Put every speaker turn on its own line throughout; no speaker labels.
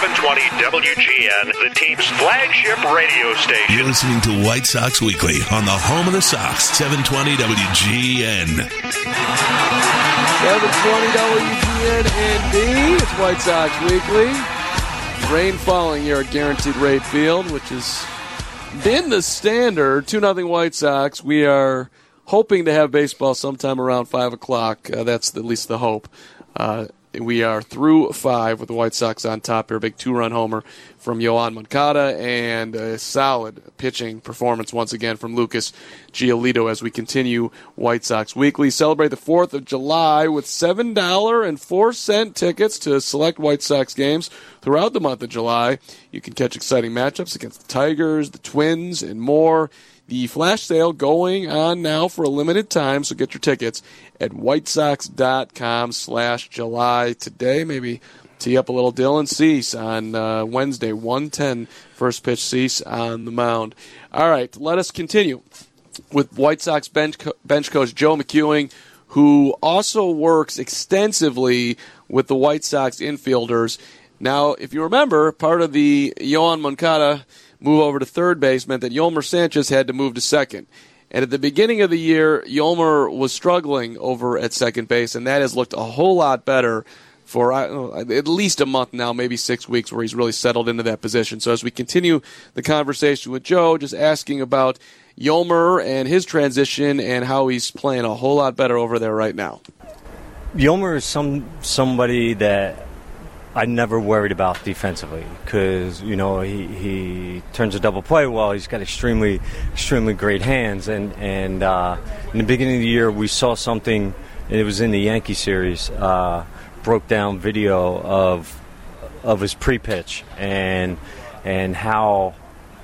720 WGN, the team's flagship radio station.
You're listening to White Sox Weekly on the home of the Sox, 720 WGN.
720 WGN and It's White Sox Weekly. Rain falling here at Guaranteed Rate Field, which has been the standard. 2 0 White Sox. We are hoping to have baseball sometime around 5 o'clock. Uh, that's at least the hope. Uh, we are through five with the White Sox on top here. A big two run homer from Yoan Moncada and a solid pitching performance once again from Lucas Giolito as we continue White Sox Weekly. Celebrate the 4th of July with $7.04 tickets to select White Sox games throughout the month of July. You can catch exciting matchups against the Tigers, the Twins, and more. The flash sale going on now for a limited time, so get your tickets at whitesox.com slash July today. Maybe tee up a little Dylan Cease on uh, Wednesday, 110 first pitch Cease on the mound. All right, let us continue with White Sox bench, co- bench coach Joe McEwing, who also works extensively with the White Sox infielders. Now, if you remember, part of the Yoan Moncada – move over to third base meant that Yolmer Sanchez had to move to second. And at the beginning of the year, Yolmer was struggling over at second base, and that has looked a whole lot better for uh, at least a month now, maybe six weeks, where he's really settled into that position. So as we continue the conversation with Joe, just asking about Yolmer and his transition and how he's playing a whole lot better over there right now.
Yolmer is some somebody that I never worried about defensively because you know he, he turns a double play well. He's got extremely extremely great hands, and and uh, in the beginning of the year we saw something. And it was in the Yankee series. Uh, broke down video of of his pre-pitch and and how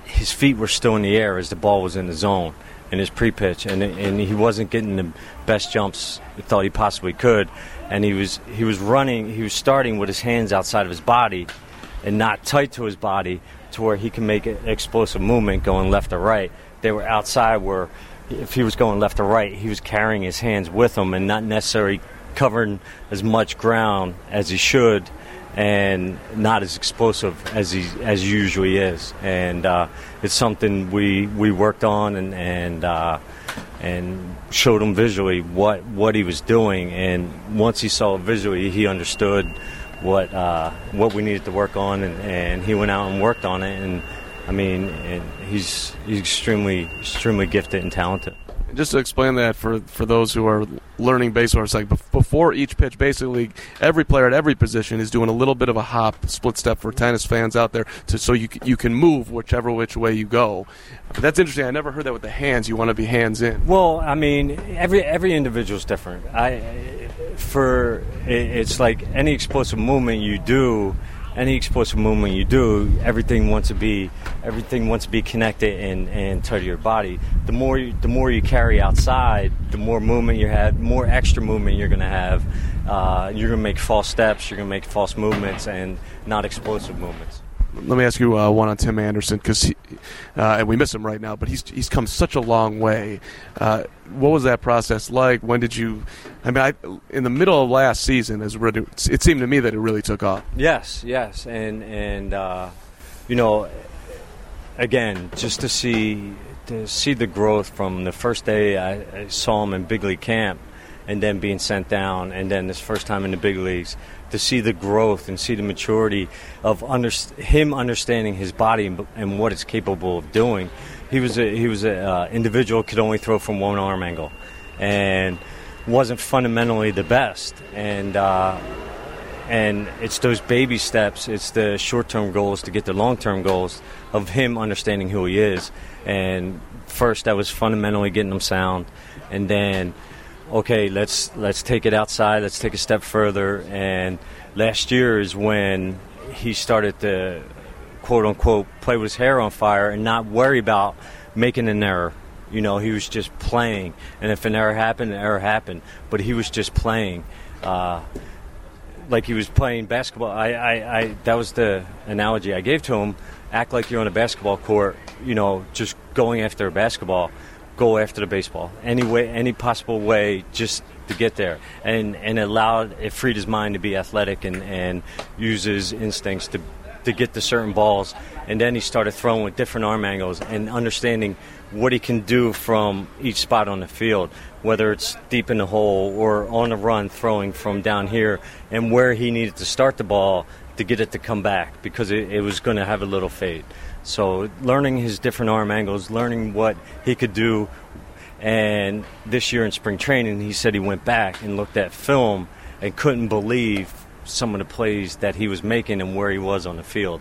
his feet were still in the air as the ball was in the zone in his pre-pitch, and and he wasn't getting the best jumps he thought he possibly could and he was he was running. He was starting with his hands outside of his body, and not tight to his body, to where he can make an explosive movement going left or right. They were outside where, if he was going left or right, he was carrying his hands with him and not necessarily covering as much ground as he should, and not as explosive as he as usually is. And uh, it's something we we worked on and and. Uh, and showed him visually what what he was doing. And once he saw it visually, he understood what uh, what we needed to work on, and, and he went out and worked on it. And I mean, and he's he's extremely extremely gifted and talented
just to explain that for, for those who are learning baseball, it's like before each pitch, basically every player at every position is doing a little bit of a hop, split step for tennis fans out there, to, so you you can move whichever which way you go. But that's interesting. I never heard that with the hands. You want to be hands in.
Well, I mean, every every individual is different. I for it's like any explosive movement you do any explosive movement you do, everything wants to be everything wants to be connected and, and tight to your body. The more you, the more you carry outside, the more movement you have, more extra movement you're going to have. Uh, you're going to make false steps, you're going to make false movements, and not explosive movements
let me ask you uh, one on Tim Anderson because uh, and we miss him right now, but he's he's come such a long way. Uh, what was that process like? When did you? I mean, I, in the middle of last season, as it seemed to me that it really took off.
Yes, yes, and and uh, you know, again, just to see to see the growth from the first day I, I saw him in big league camp, and then being sent down, and then this first time in the big leagues to see the growth and see the maturity of under, him understanding his body and, and, what it's capable of doing. He was a, he was an uh, individual could only throw from one arm angle, and wasn't fundamentally the best. And uh, and it's those baby steps. It's the short term goals to get the long term goals of him understanding who he is. And first, that was fundamentally getting him sound, and then okay, let's let's take it outside. Let's take a step further. And last year is when he started to quote unquote play with his hair on fire and not worry about making an error. You know, he was just playing, and if an error happened, an error happened. But he was just playing, uh, like he was playing basketball. I, I, I, that was the analogy I gave to him. Act like you're on a basketball court. You know, just going after a basketball go after the baseball. Any way, any possible way, just to get there, and and allowed it freed his mind to be athletic and and use his instincts to to get to certain balls, and then he started throwing with different arm angles and understanding what he can do from each spot on the field, whether it's deep in the hole or on the run throwing from down here, and where he needed to start the ball to get it to come back because it, it was going to have a little fade. So learning his different arm angles, learning what he could do, and this year in spring training, he said he went back and looked at film and couldn't believe some of the plays that he was making and where he was on the field.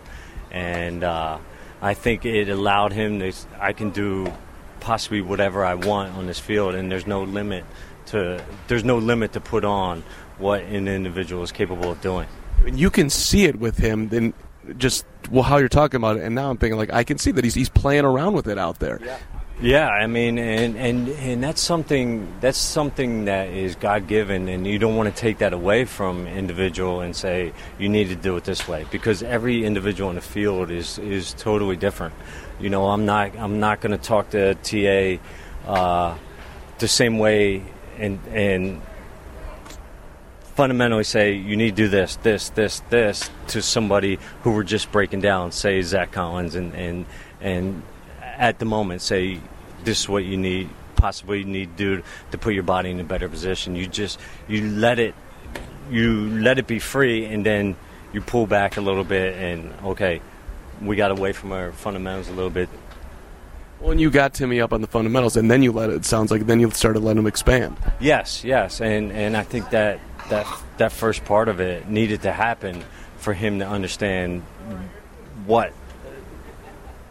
And uh, I think it allowed him to, I can do possibly whatever I want on this field, and there's no limit to, there's no limit to put on what an individual is capable of doing.
You can see it with him, then just well how you're talking about it, and now I'm thinking like I can see that he's he's playing around with it out there.
Yeah. Yeah, I mean, and, and and that's something that's something that is God given, and you don't want to take that away from individual and say you need to do it this way because every individual in the field is is totally different. You know, I'm not I'm not going to talk to TA uh, the same way and and fundamentally say you need to do this, this, this, this to somebody who we're just breaking down, say Zack Collins, and and and at the moment say this is what you need possibly you need to do to put your body in a better position you just you let it you let it be free and then you pull back a little bit and okay we got away from our fundamentals a little bit
When you got Timmy up on the fundamentals, and then you let it. it sounds like then you started letting him expand.
Yes, yes, and and I think that that that first part of it needed to happen for him to understand what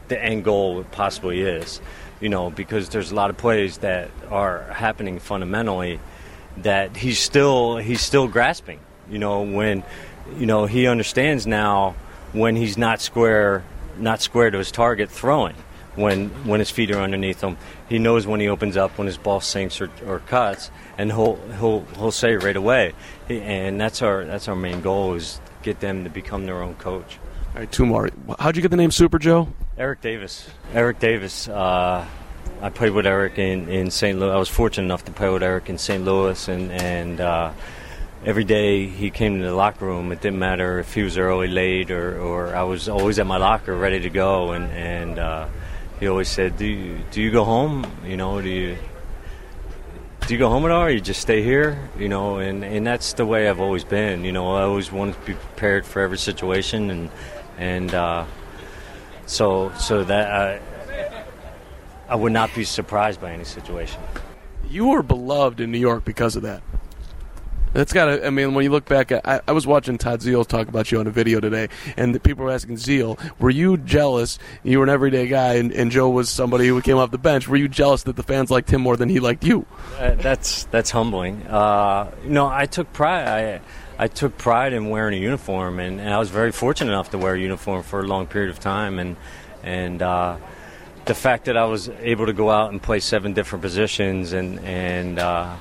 the end goal possibly is. You know, because there's a lot of plays that are happening fundamentally that he's still he's still grasping. You know, when you know he understands now when he's not square not square to his target throwing when when his feet are underneath him. He knows when he opens up, when his ball sinks or, or cuts, and he'll he'll he'll say right away. And that's our that's our main goal is get them to become their own coach.
All right, two more. How'd you get the name Super Joe?
Eric Davis. Eric Davis. Uh, I played with Eric in, in St. Louis. I was fortunate enough to play with Eric in St. Louis, and and uh, every day he came to the locker room. It didn't matter if he was early, late, or, or I was always at my locker, ready to go. And and uh, he always said, "Do you, do you go home? You know, do you?" Do you go home at all or you just stay here you know and and that's the way i've always been you know i always want to be prepared for every situation and and uh, so so that I, I would not be surprised by any situation.
You were beloved in New York because of that. That's got to. I mean, when you look back, I, I, was watching Todd Zeile talk about you on a video today, and people were asking Zeile, "Were you jealous? You were an everyday guy, and, and, Joe was somebody who came off the bench. Were you jealous that the fans liked him more than he liked you?"
Uh, that's that's humbling. Uh, know, I took pride. I I took pride in wearing a uniform, and, and, I was very fortunate enough to wear a uniform for a long period of time. And and uh, the fact that I was able to go out and play seven different positions, and and uh,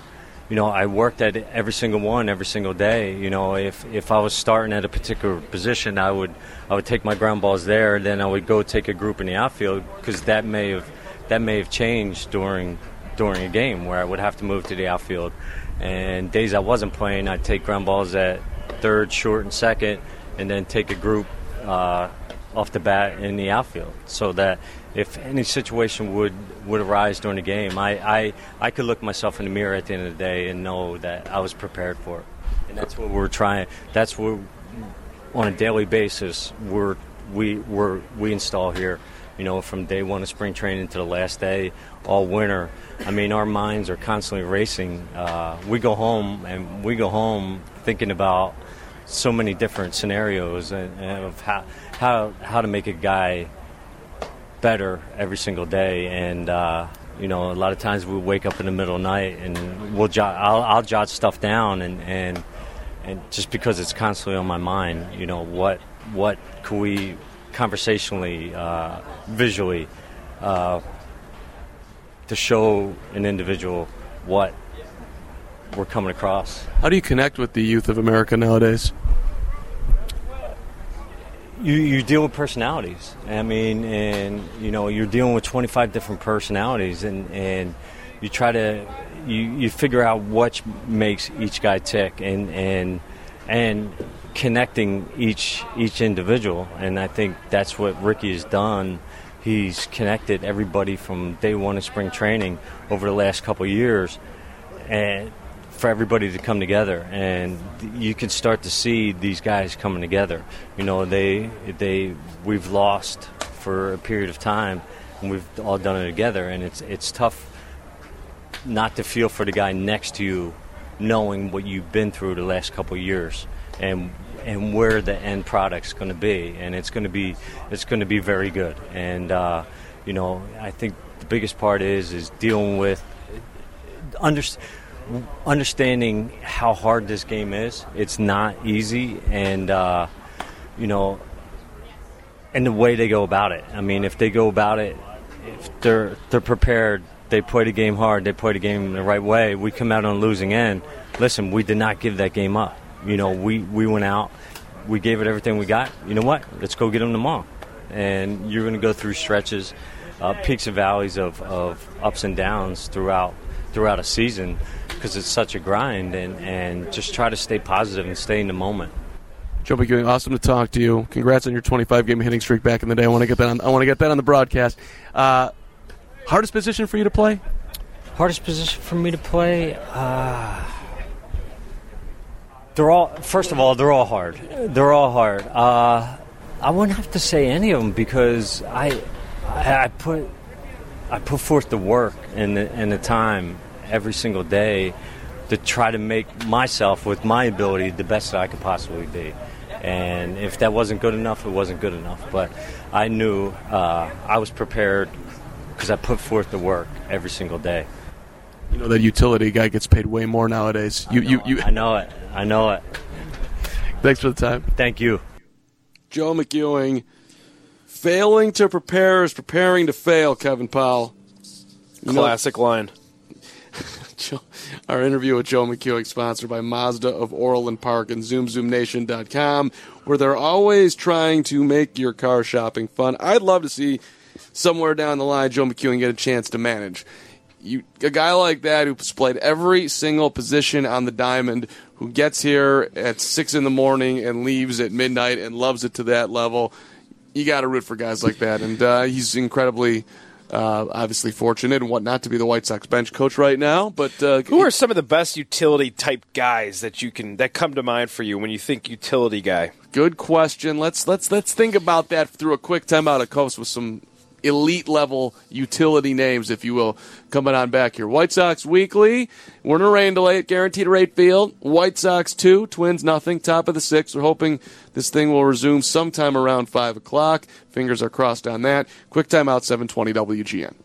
you know I worked at every single one every single day. You know, if if I was starting at a particular position, I would I would take my ground balls there, then I would go take a group in the outfield because that may have that may have changed during during a game where I would have to move to the outfield and days I wasn't playing, I'd take ground balls at third, short, and second, and then take a group uh, off the bat in the outfield, so that if any situation would would arise during the game, I, I I could look myself in the mirror at the end of the day and know that I was prepared for it. And that's what we're trying. That's what on a daily basis we're we we're, we install here you know, from day one of spring training to the last day, all winter. I mean, our minds are constantly racing. Uh, we go home and we go home thinking about so many different scenarios and, and of how, how how to make a guy better every single day. And uh, you know, a lot of times we wake up in the middle of the night and we'll jot, I'll, I'll jot stuff down and, and and just because it's constantly on my mind, you know, what what can we conversationally, uh, visually, uh, to show an individual what we're coming across.
How do you connect with the youth of America nowadays?
You, you deal with personalities. I mean, and you know, you're dealing with 25 different personalities, and, and you try to you, you figure out what makes each guy tick, and and and connecting each each individual, and I think that's what Ricky has done. He's connected everybody from day one of spring training over the last couple years, and for everybody to come together, and you can start to see these guys coming together. You know, they they we've lost for a period of time, and we've all done it together, and it's it's tough not to feel for the guy next to you, knowing what you've been through the last couple years, and and where the end product's going to be, and it's going to be it's going to be very good. And uh, you know, I think the biggest part is is dealing with under, understanding how hard this game is. It's not easy, and uh, you know, and the way they go about it. I mean, if they go about it, if they're they're prepared, they play the game hard, they play the game the right way. We come out on losing end. Listen, we did not give that game up. You know, we we went out, we gave it everything we got. You know what? Let's go get them tomorrow. And you're going to go through stretches, uh, peaks and valleys of, of ups and downs throughout throughout a season because it's such a grind and, and just try to stay positive and stay in the moment.
Joe McEwing, awesome to talk to you. Congrats on your 25 game hitting streak back in the day. I want to get that on. I want to get that on the broadcast. Uh, hardest position for you to play?
Hardest position for me to play. Uh, they're all. First of all, they're all hard. They're all hard. Uh, I wouldn't have to say any of them because I, I, I put, I put forth the work and the, and the time every single day to try to make myself, with my ability, the best that I could possibly be. And if that wasn't good enough, it wasn't good enough. But I knew uh, I was prepared because I put forth the work every single day.
You know that utility guy gets paid way more nowadays. You,
I know,
you, you.
I know it. I know it.
Thanks for the time.
Thank you.
Joe McEwing. Failing to prepare is preparing to fail, Kevin Powell. You know-
Classic line.
Our interview with Joe McEwing, sponsored by Mazda of Orland Park and ZoomZoomNation.com, where they're always trying to make your car shopping fun. I'd love to see somewhere down the line Joe McEwing get a chance to manage. You, a guy like that who's played every single position on the diamond, who gets here at six in the morning and leaves at midnight and loves it to that level. You got to root for guys like that, and uh, he's incredibly, uh, obviously fortunate and whatnot to be the White Sox bench coach right now. But uh,
Who are some of the best utility type guys that you can that come to mind for you when you think utility guy?
Good question. Let's let's let's think about that through a quick timeout of coast with some elite level utility names, if you will, coming on back here. White Sox Weekly. We're in a rain delay at Guaranteed Rate Field. White Sox two, Twins nothing. Top of the sixth. We're hoping this thing will resume sometime around five o'clock. Fingers are crossed on that. Quick timeout, seven twenty WGN.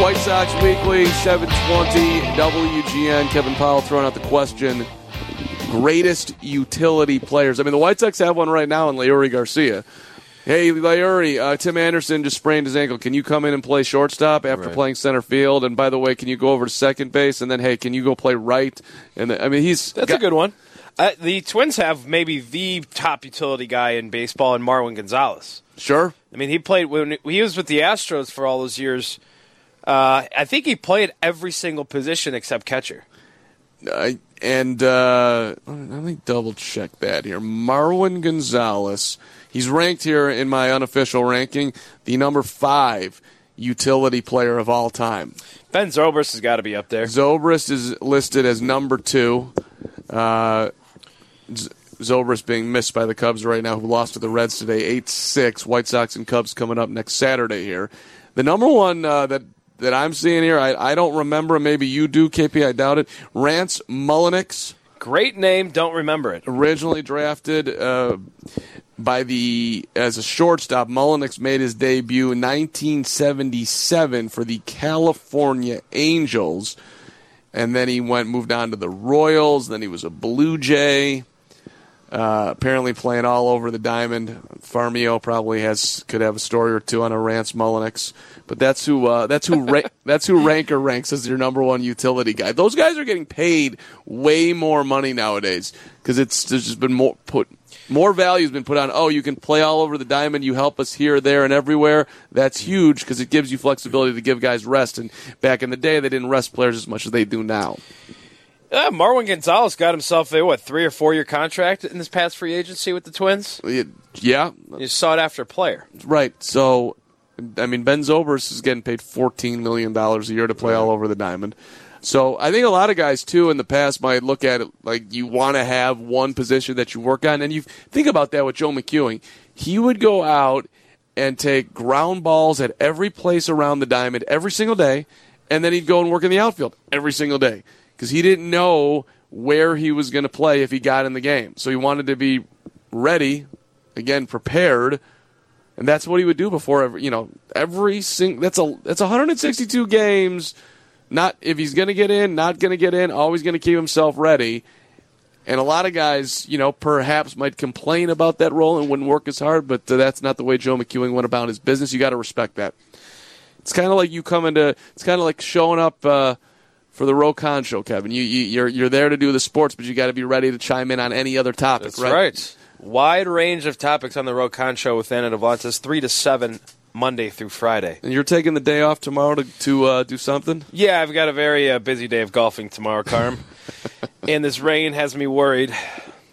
White Sox Weekly, 720 WGN. Kevin Powell throwing out the question greatest utility players. I mean, the White Sox have one right now in Leury Garcia. Hey, Leury, uh, Tim Anderson just sprained his ankle. Can you come in and play shortstop after
Right.
playing center field? And by the way, can you go over to second base? And then, hey, can you go play right? And I mean, he's
That's a good one. Uh, the Twins have maybe the top utility guy in baseball in Marwin Gonzalez.
Sure.
I mean, he played when he was with the Astros for all those years. Uh, I think he played every single position except catcher.
Uh, and uh, let me double check that here. Marwin Gonzalez. He's ranked here in my unofficial ranking the number five utility player of all time.
Ben Zobrist has got to be up there.
Zobrist is listed as number two. Uh, Z- Zobrist being missed by the Cubs right now, who lost to the Reds today, eight six. White Sox and Cubs coming up next Saturday here. The number one uh, that that I'm seeing here, I, I don't remember. Maybe you do, KP. I doubt it. Rance Mulliniks,
Great name, don't remember it.
originally drafted uh, by the as a shortstop. Mulliniks made his debut in 1977 for the California Angels, and then he went moved on to the Royals. Then he was a Blue Jay. Uh, apparently playing all over the diamond. Farmio probably has could have a story or two on a Rance Mulliniks, but that's who uh, that's who ra- that's who Ranker ranks as your number one utility guy. Those guys are getting paid way more money nowadays because it's there's just been more put more value has been put on. Oh, you can play all over the diamond. You help us here, there, and everywhere. That's huge because it gives you flexibility to give guys rest. And back in the day, they didn't rest players as much as they do now.
Uh, Marwin Gonzalez got himself a what three or four year contract in this past free agency with the Twins.
Yeah,
You sought after player.
right. So, I mean, Ben Zobrist is getting paid fourteen million dollars a year to play all over the diamond. So I think a lot of guys too in the past might look at it like you want to have one position that you work on, and you think about that with Joe McEwing. He would go out and take ground balls at every place around the diamond every single day, and then he'd go and work in the outfield every single day because he didn't know where he was going to play if he got in the game. So he wanted to be ready, again prepared, and that's what he would do before every you know every sing that's a that's 162 games. Not if he's going to get in, not going to get in, always going to keep himself ready. And a lot of guys, you know, perhaps might complain about that role and wouldn't work as hard, but that's not the way Joe McEwing went about his business. You got to respect that. It's kind of like you coming to. It's kind of like showing up uh, for the Roe Conn show, Kevin. You, you you're you're there to do the sports, but you got to be ready to chime in on any other topic.
That's right. Wide range of topics on the Roe Conn show with Anna Davlantes, three to seven Monday through Friday.
And you're taking the day off tomorrow to to uh, do something.
Yeah, I've got a very uh, busy day of golfing tomorrow, Carm, and this rain has me worried.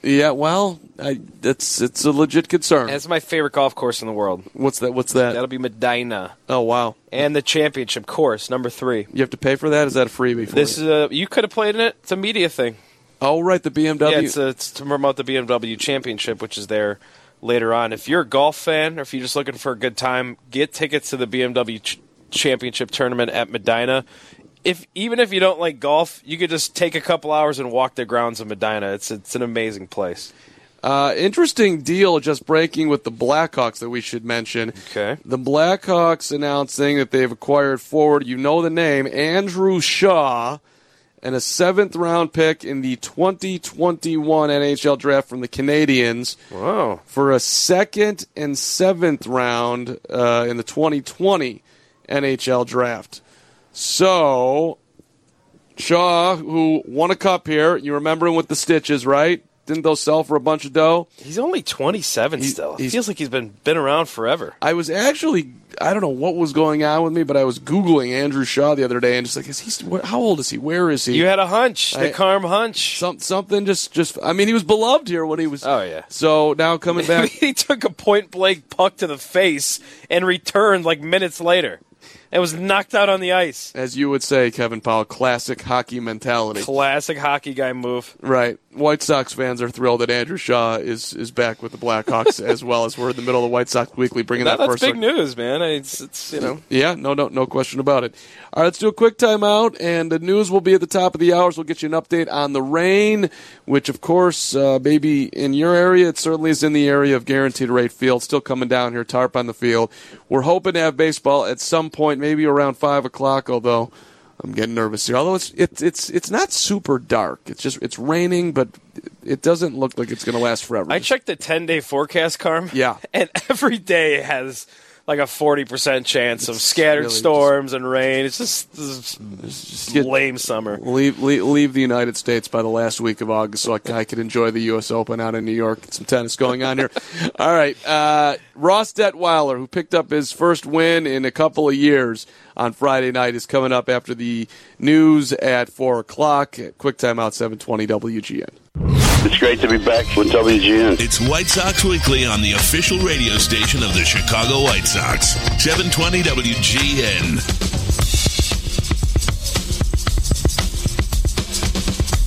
Yeah, well, I, it's it's a legit concern.
It's my favorite golf course in the world.
What's that? What's that?
That'll be Medina
Oh wow!
and the championship course, number three.
You have to pay for that. Is that a freebie? For
This
you?
is a you could have played in it. It's a media thing.
oh right, the BMW.
Yeah, it's, uh it's to promote the BMW Championship, which is there later on. If you're a golf fan or if you're just looking for a good time, get tickets to the BMW Ch- Championship tournament at Medina. If even if you don't like golf, you could just take a couple hours and walk the grounds of Medina. It's it's an amazing place.
Uh, interesting deal just breaking with the Blackhawks that we should mention.
Okay.
The Blackhawks announcing that they've acquired forward, you know the name, Andrew Shaw, and a seventh round pick in the 2021 NHL draft from the Canadiens
Wow.
for a second and seventh round uh, in the 2020 NHL draft. So, Shaw, who won a cup here, you remember him with the stitches, right? Didn't those sell for a bunch of dough?
He's only 27
He-
still. It
he's-
feels like he's been been around forever.
I was actually, I don't know what was going on with me, but I was Googling Andrew Shaw the other day and just like, is he, how old is he? Where is he?
You had a hunch, the
I-
Carm hunch.
Some, something just, just, I mean, he was beloved here when he was.
Oh, yeah.
So now coming back.
he took a point blank puck to the face and returned like minutes later. It was knocked out on the ice.
as you would say, Kevin Powell, classic hockey mentality.
Classic hockey guy move.
Right. White Sox fans are thrilled that Andrew Shaw is, is back with the Blackhawks as well as we're in the middle of the White Sox Weekly bringing
That,
that,
that's
first
big news, man. It's, it's you know.
Yeah, no, no, no question about it. All right, let's do a quick timeout, and the news will be at the top of the hours. We'll get you an update on the rain, which, of course, uh, maybe in your area, it certainly is in the area of Guaranteed Rate Field. Still coming down here, tarp on the field. We're hoping to have baseball at some point, maybe around five o'clock. Although I'm getting nervous here. Although it's it's it's it's not super dark. It's just it's raining, but it doesn't look like it's going to last forever.
I checked the 10 day forecast, Carm.
Yeah.
And every day has like a 40% chance of scattered
really just-
storms and rain. It's just, is
Just get-
lame summer.
leave, leave leave the United States by the last week of August so I, I could enjoy the U.S. Open out in New York. Get some tennis going on here. All right, uh, Ross Detwiler, who picked up his first win in a couple of years on Friday night, is coming up after the news at four o'clock. Quick timeout, seven twenty WGN.
It's great to be back with WGN.
It's White Sox Weekly on the official radio station of the Chicago White Sox. 720 WGN.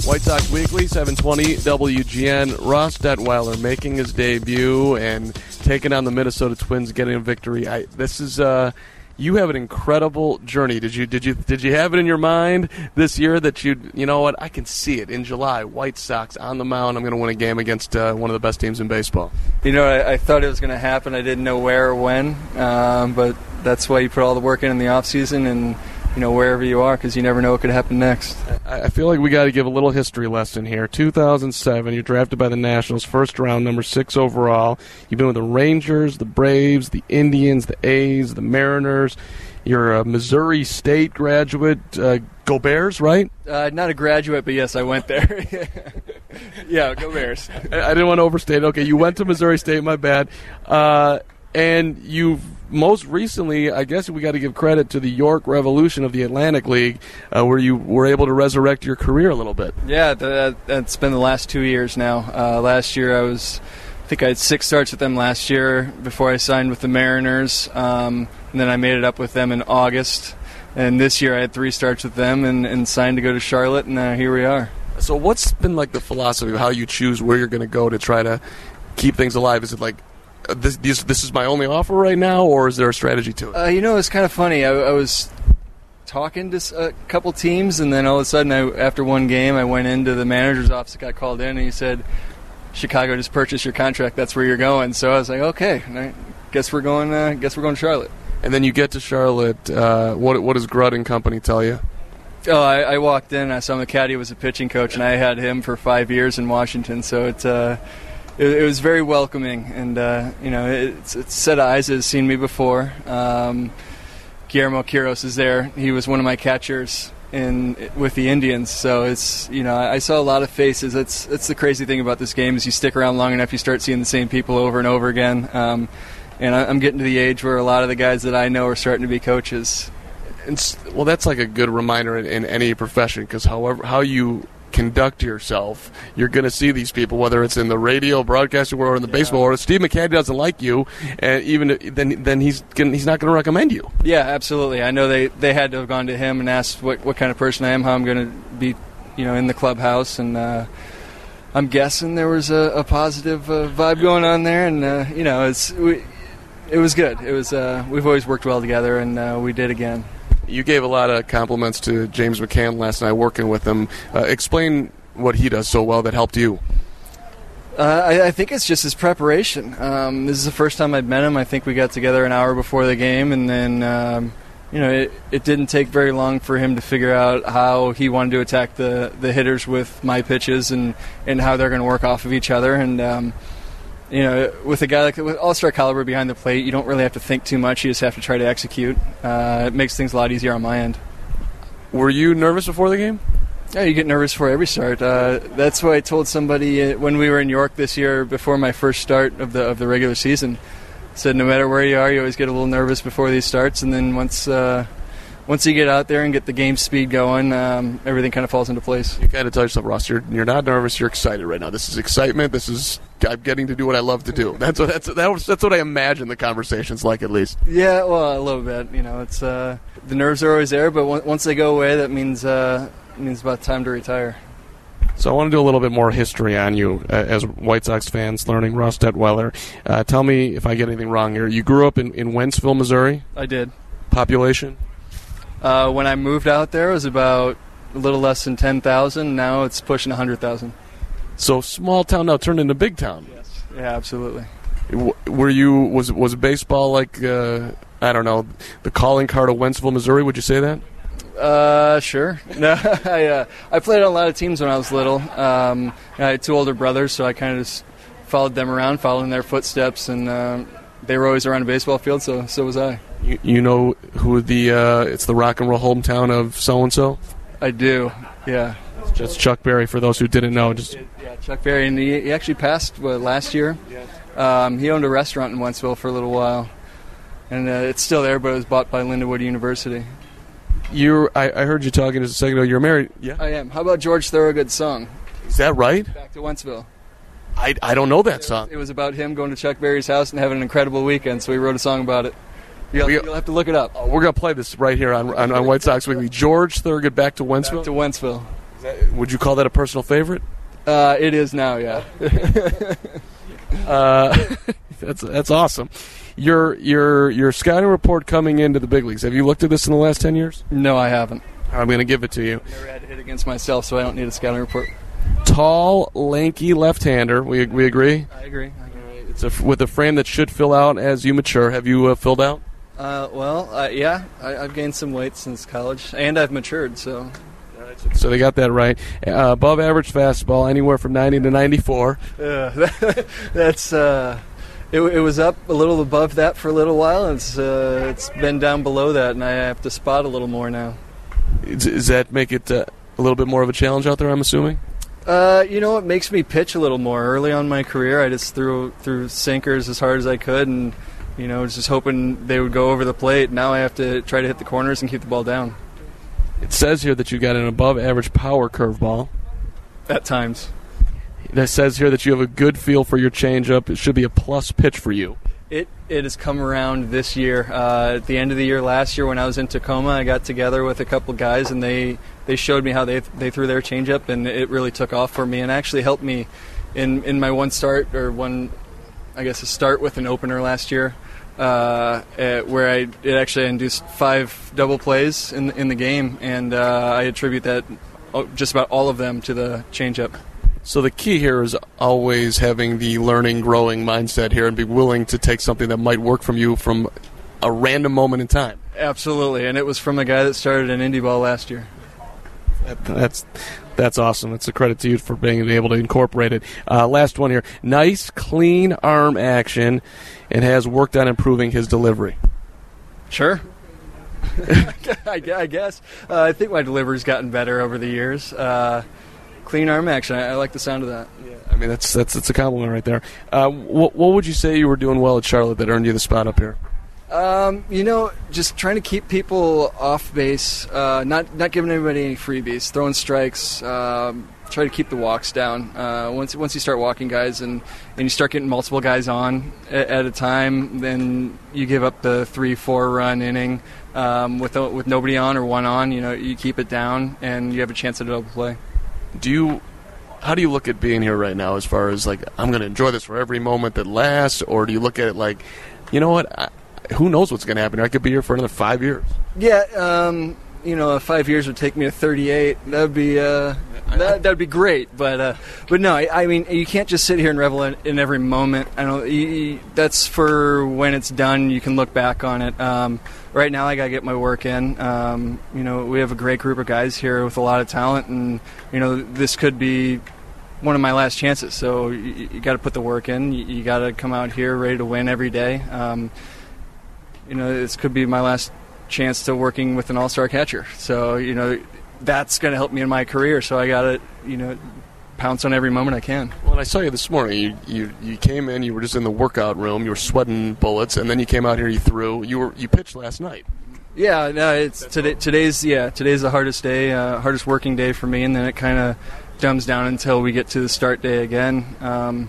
White Sox Weekly, 720 WGN. Ross Detwiler making his debut and taking on the Minnesota Twins, getting a victory. I, this is uh, you have an incredible journey. Did you did you did you have it in your mind this year that you you know what I can see it in July? White Sox on the mound. I'm going to win a game against uh, one of the best teams in baseball.
You know, I, I thought it was going to happen. I didn't know where or when, um, but that's why you put all the work in in the off season and you know wherever you are because you never know what could happen next.
I feel like we got to give a little history lesson here. 2007, you're drafted by the Nationals, first round, number six overall. You've been with the Rangers, the Braves, the Indians, the A's, the Mariners. You're a Missouri State graduate. Uh, go Bears, right?
Uh, not a graduate, but yes, I went there. Yeah, go Bears.
I I didn't want to overstate. Okay, you went to Missouri State. My bad. Uh, and you've most recently, I guess we got to give credit to the York Revolution of the Atlantic League, uh, where you were able to resurrect your career a little bit.
Yeah, that, that's been the last two years now. Uh, last year I was, I think I had six starts with them last year before I signed with the Mariners, um, and then I made it up with them in August. And this year I had three starts with them and, and signed to go to Charlotte, and uh, here we are.
So, what's been like the philosophy of how you choose where you're going to go to try to keep things alive? Is it like this, this? This is my only offer right now, or is there a strategy to it?
Uh, you know, it's kind of funny. I, I was talking to a couple teams, and then all of a sudden, I, after one game, I went into the manager's office, got called in, and he said, "Chicago just purchased your contract. That's where you're going." So I was like, "Okay, I guess we're going. Uh, guess we're going to Charlotte."
and then you get to Charlotte. Uh, what what does Grud and Company tell you?
Oh, I, I walked in. I saw McCatty was a pitching coach, and I had him for five years in Washington. So it's. uh, it, it was very welcoming, and uh, you know, it's, it's set eyes that has seen me before. Um, Guillermo Quiroz is there. He was one of my catchers in with the Indians. So it's you know, I, saw a lot of faces. That's that's the crazy thing about this game is you stick around long enough, you start seeing the same people over and over again. Um, and I, I'm getting to the age where a lot of the guys that I know are starting to be coaches.
And well, that's like a good reminder in, in any profession because however how you conduct yourself, you're going to see these people, whether it's in the radio, broadcasting world, or in the baseball world. If Steve McCann doesn't like you, and even then, then he's gonna, he's not going to recommend you.
Yeah, absolutely. I know they, they had to have gone to him and asked what, what kind of person I am, how I'm going to be, you know, in the clubhouse, and uh, I'm guessing there was a, a positive uh, vibe going on there, and uh, you know, it's we, it was good. It was uh, we've always worked well together, and uh, we did again.
You gave a lot of compliments to James McCann last night working with him. Uh, explain what he does so well that helped you.
Uh, I, I think it's just his preparation. Um, this is the first time I'd met him. I think we got together an hour before the game, and then um, you know it, it didn't take very long for him to figure out how he wanted to attack the, the hitters with my pitches and, and how they're going to work off of each other. And um, you know, with a guy like with all-star caliber behind the plate, you don't really have to think too much. You just have to try to execute. Uh, it makes things a lot easier on my end.
Were you nervous before the game?
Yeah, you get nervous for every start. Uh, that's why I told somebody uh, when we were in York this year before my first start of the of the regular season. Said no matter where you are, you always get a little nervous before these starts, and then once uh, once you get out there and get the game speed going, um, everything kind of falls into place.
You got to tell yourself, Ross, you're, you're not nervous. You're excited right now. This is excitement. This is I'm getting to do what I love to do. That's what that's that was, that's what I imagine the conversations like at least.
Yeah, well, a little bit. You know, it's uh, the nerves are always there, but on- once they go away, that means uh, means about time to retire.
So I want to do a little bit more history on you uh, as White Sox fans learning Ross Detwiler. Uh, tell me if I get anything wrong here. You grew up in, in Wentzville, Missouri.
I did.
Population?
Uh, when I moved out there, it was about a little less than ten thousand. Now it's pushing hundred thousand.
So small town now turned into big town.
Yes. Yeah, absolutely.
W- Were you was was baseball like uh, I don't know the calling card of Wentzville, Missouri? Would you say that?
Uh, sure. No, I uh, I played on a lot of teams when I was little. Um, I had two older brothers, so I kind of just followed them around, following their footsteps, and um, they were always around a baseball field. So so was I.
You, you know who the uh, it's the rock and roll hometown of so and so.
I do. Yeah.
Just Chuck Berry for those who didn't know. Just
Yeah, Chuck Berry, and he, he actually passed what, last year. Um, he owned a restaurant in Wentzville for a little while, and uh, it's still there, but it was bought by Lindenwood University.
you, I, I heard you talking just a second ago. You're married. Yeah,
I am. How about George Thorogood's song,
is that right?
"Back to Wentzville"?
I, I don't know that song.
It was about him going to Chuck Berry's house and having an incredible weekend, so he wrote a song about it. You'll,
We-
you'll have to look it up.
Oh, we're gonna play this right here on, on, on White Sox Weekly. George Thorogood back to Wentzville.
Back to Wentzville.
Would you call that a personal favorite?
Uh, it is now, yeah.
Uh, that's that's awesome. Your your your scouting report coming into the big leagues. Have you looked at this in the last ten years?
no, I haven't.
I'm going to give it to you.
Never had to hit against myself, so I don't need a scouting report.
Tall, lanky left-hander. We we agree.
I agree. I agree.
It's a, with a frame that should fill out as you mature. Have you uh, filled out?
Uh, well, uh, yeah, I, I've gained some weight since college, and I've matured, so
So they got that right. Uh, above average fastball, anywhere from 90 to 94.
Uh, that's uh, it, it was up a little above that for a little while. And it's uh, it's been down below that, and I have to spot a little more now.
Does that make it uh, a little bit more of a challenge out there? I'm assuming.
Uh, you know, it makes me pitch a little more. Early on in my career, I just threw threw sinkers as hard as I could, and you know, was just hoping they would go over the plate. Now I have to try to hit the corners and keep the ball down.
It says here that you got an above average power curveball.
At times,
It says here that you have a good feel for your changeup. It should be a plus pitch for you.
it it has come around this year. Uh, at the end of the year last year, when I was in Tacoma, I got together with a couple guys, and they they showed me how they they threw their changeup, and it really took off for me, and actually helped me in in my one start or one, I guess, a start with an opener last year. Uh, uh, where I it actually induced five double plays in in the game, and uh, I attribute that oh, just about all of them to the changeup.
So the key here is always having the learning, growing mindset here, and be willing to take something that might work from you from a random moment in time.
Absolutely, and it was from a guy that started in indie ball last year.
That- That's that's awesome. It's a credit to you for being able to incorporate it. Uh, last one here. Nice, clean arm action, and has worked on improving his delivery.
Sure. I, I guess. Uh, I think my delivery's gotten better over the years. Uh, clean arm action. I, I like the sound of that. Yeah.
I mean, that's that's that's a compliment right there. Uh, what, what would you say you were doing well at Charlotte that earned you the spot up here?
Um, you know, just trying to keep people off base, uh, not not giving anybody any freebies, throwing strikes. Um, try to keep the walks down. Uh, once once you start walking guys and, and you start getting multiple guys on at, at a time, then you give up the three four run inning um, with with nobody on or one on. You know, you keep it down and you have a chance at a double play.
Do you? How do you look at being here right now? As far as like, I'm going to enjoy this for every moment that lasts, or do you look at it like, you know what? I, who knows what's going to happen? I could be here for another five years.
Yeah, um, you know, five years would take me to 38. That'd be uh, that that'd be great. But uh, but no, I, I mean, you can't just sit here and revel in, in every moment. I don't. You, you- that's for when it's done. You can look back on it. Um, right now, I gotta get my work in. Um, you know, we have a great group of guys here with a lot of talent, and you know, this could be one of my last chances. So you, you got to put the work in. You, you got to come out here ready to win every day. Um, you know, this could be my last chance to working with an all-star catcher. So, you know, that's going to help me in my career. So I got to, you know, pounce on every moment I can.
Well, I saw you this morning. You, you you came in. You were just in the workout room. You were sweating bullets, and then you came out here. You threw. You were you pitched last night.
Yeah, no, it's today. Today's yeah, today's the hardest day, uh, hardest working day for me, and then it kind of dumbs down until we get to the start day again. Um,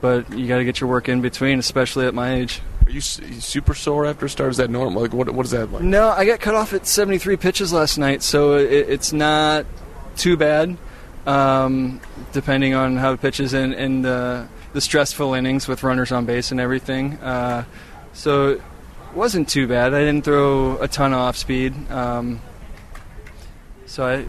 but you got to get your work in between, especially at my age.
Are you, you super sore after a start? Is that normal? Like what what is that like?
No, I got cut off at 73 pitches last night, so it, it's not too bad. Um, depending on how the pitches and, and the the stressful innings with runners on base and everything. Uh, so it wasn't too bad. I didn't throw a ton of off speed. Um, so I,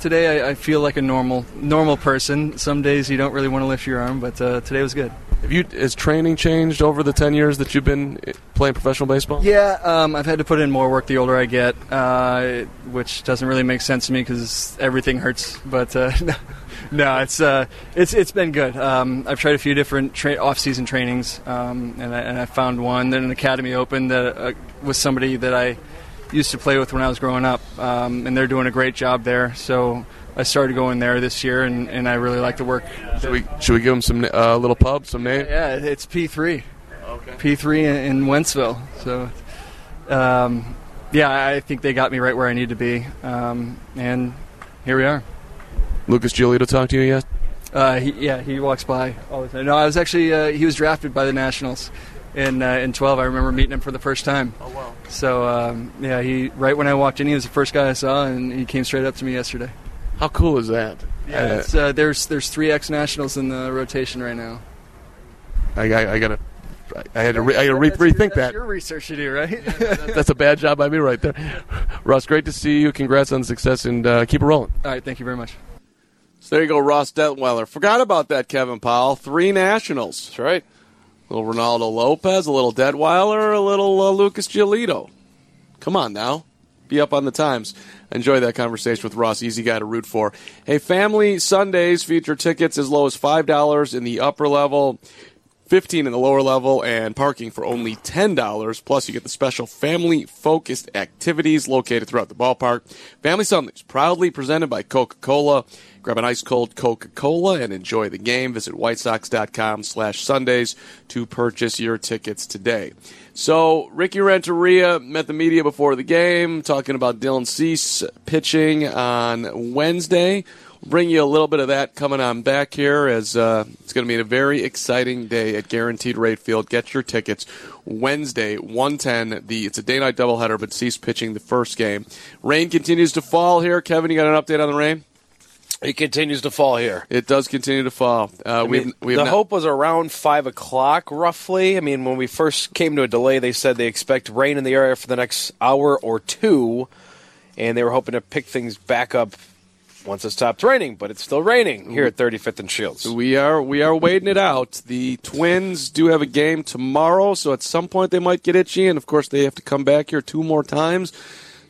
today I, I feel like a normal normal person. Some days you don't really want to lift your arm, but uh, today was good.
Have you has training changed over the ten years that you've been playing professional baseball?
Yeah, um, I've had to put in more work the older I get, uh, which doesn't really make sense to me because everything hurts. But uh, no, it's uh, it's it's been good. Um, I've tried a few different tra- off-season trainings, um, and, I, and I found one. Then an academy opened that uh, was somebody that I used to play with when I was growing up, um, and they're doing a great job there. So I started going there this year, and, and I really like the work.
Should we should we give them some uh, little pub, some name?
Yeah, it's P three. P three in, in Wentzville. So, um, yeah, I think they got me right where I need to be, um, and here we are.
Lucas Giolito talk to you yet?
Uh, he, yeah, he walks by all the time. No, I was actually uh, he was drafted by the Nationals in uh, in twelve. I remember meeting him for the first time. Oh wow! So um, yeah, he right when I walked in, he was the first guy I saw, and he came straight up to me yesterday.
How cool is that?
Yeah, it's, uh, there's there's three ex Nationals in the rotation right now.
I, I, I gotta. I had to, re, I had to re-
That's your-
rethink
that's
that.
Your research to do, right?
That's a bad job by me right there. Russ, great to see you. Congrats on the success and uh, keep it rolling.
All right, thank you very much.
So there you go, Ross Detwiler. Forgot about that, Kevin Powell. Three Nationals.
That's right.
A little Reynaldo Lopez, a little Detwiler, a little uh, Lucas Giolito. Come on now. Be up on the times. Enjoy that conversation with Ross. Easy guy to root for. Hey, Family Sundays feature tickets as low as $5 in the upper level. 15 in the lower level, and parking for only $10. Plus, you get the special family focused activities located throughout the ballpark. Family Sundays, proudly presented by Coca Cola. Grab an ice cold Coca Cola and enjoy the game. Visit whitesox.com slash Sundays to purchase your tickets today. So, Ricky Renteria met the media before the game, talking about Dylan Cease pitching on Wednesday bring you a little bit of that coming on back here as uh, it's going to be a very exciting day at Guaranteed Rate Field. Get your tickets Wednesday, 110. The It's a day night doubleheader, but Cease pitching the first game. Rain continues to fall here. Kevin, you got an update on the rain?
It continues to fall here.
It does continue to fall. Uh, we
the
not-
hope was around five o'clock, roughly. I mean, when we first came to a delay, they said they expect rain in the area for the next hour or two, and they were hoping to pick things back up once it stopped raining. But it's still raining here at 35th and Shields.
We are we are waiting it out. The Twins do have a game tomorrow, so at some point they might get itchy, and of course they have to come back here two more times.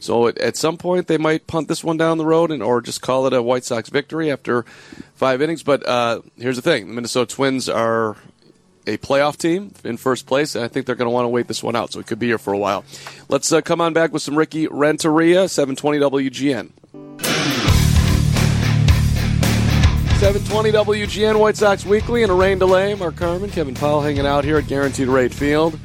So at, at some point they might punt this one down the road, and or just call it a White Sox victory after five innings. But uh, here's the thing: the Minnesota Twins are a playoff team in first place, and I think they're going to want to wait this one out. So it could be here for a while. Let's uh, come on back with some Ricky Renteria, 720 WGN. 720 WGN White Sox Weekly and a rain delay. Mark Carman, Kevin Powell hanging out here at Guaranteed Rate Field.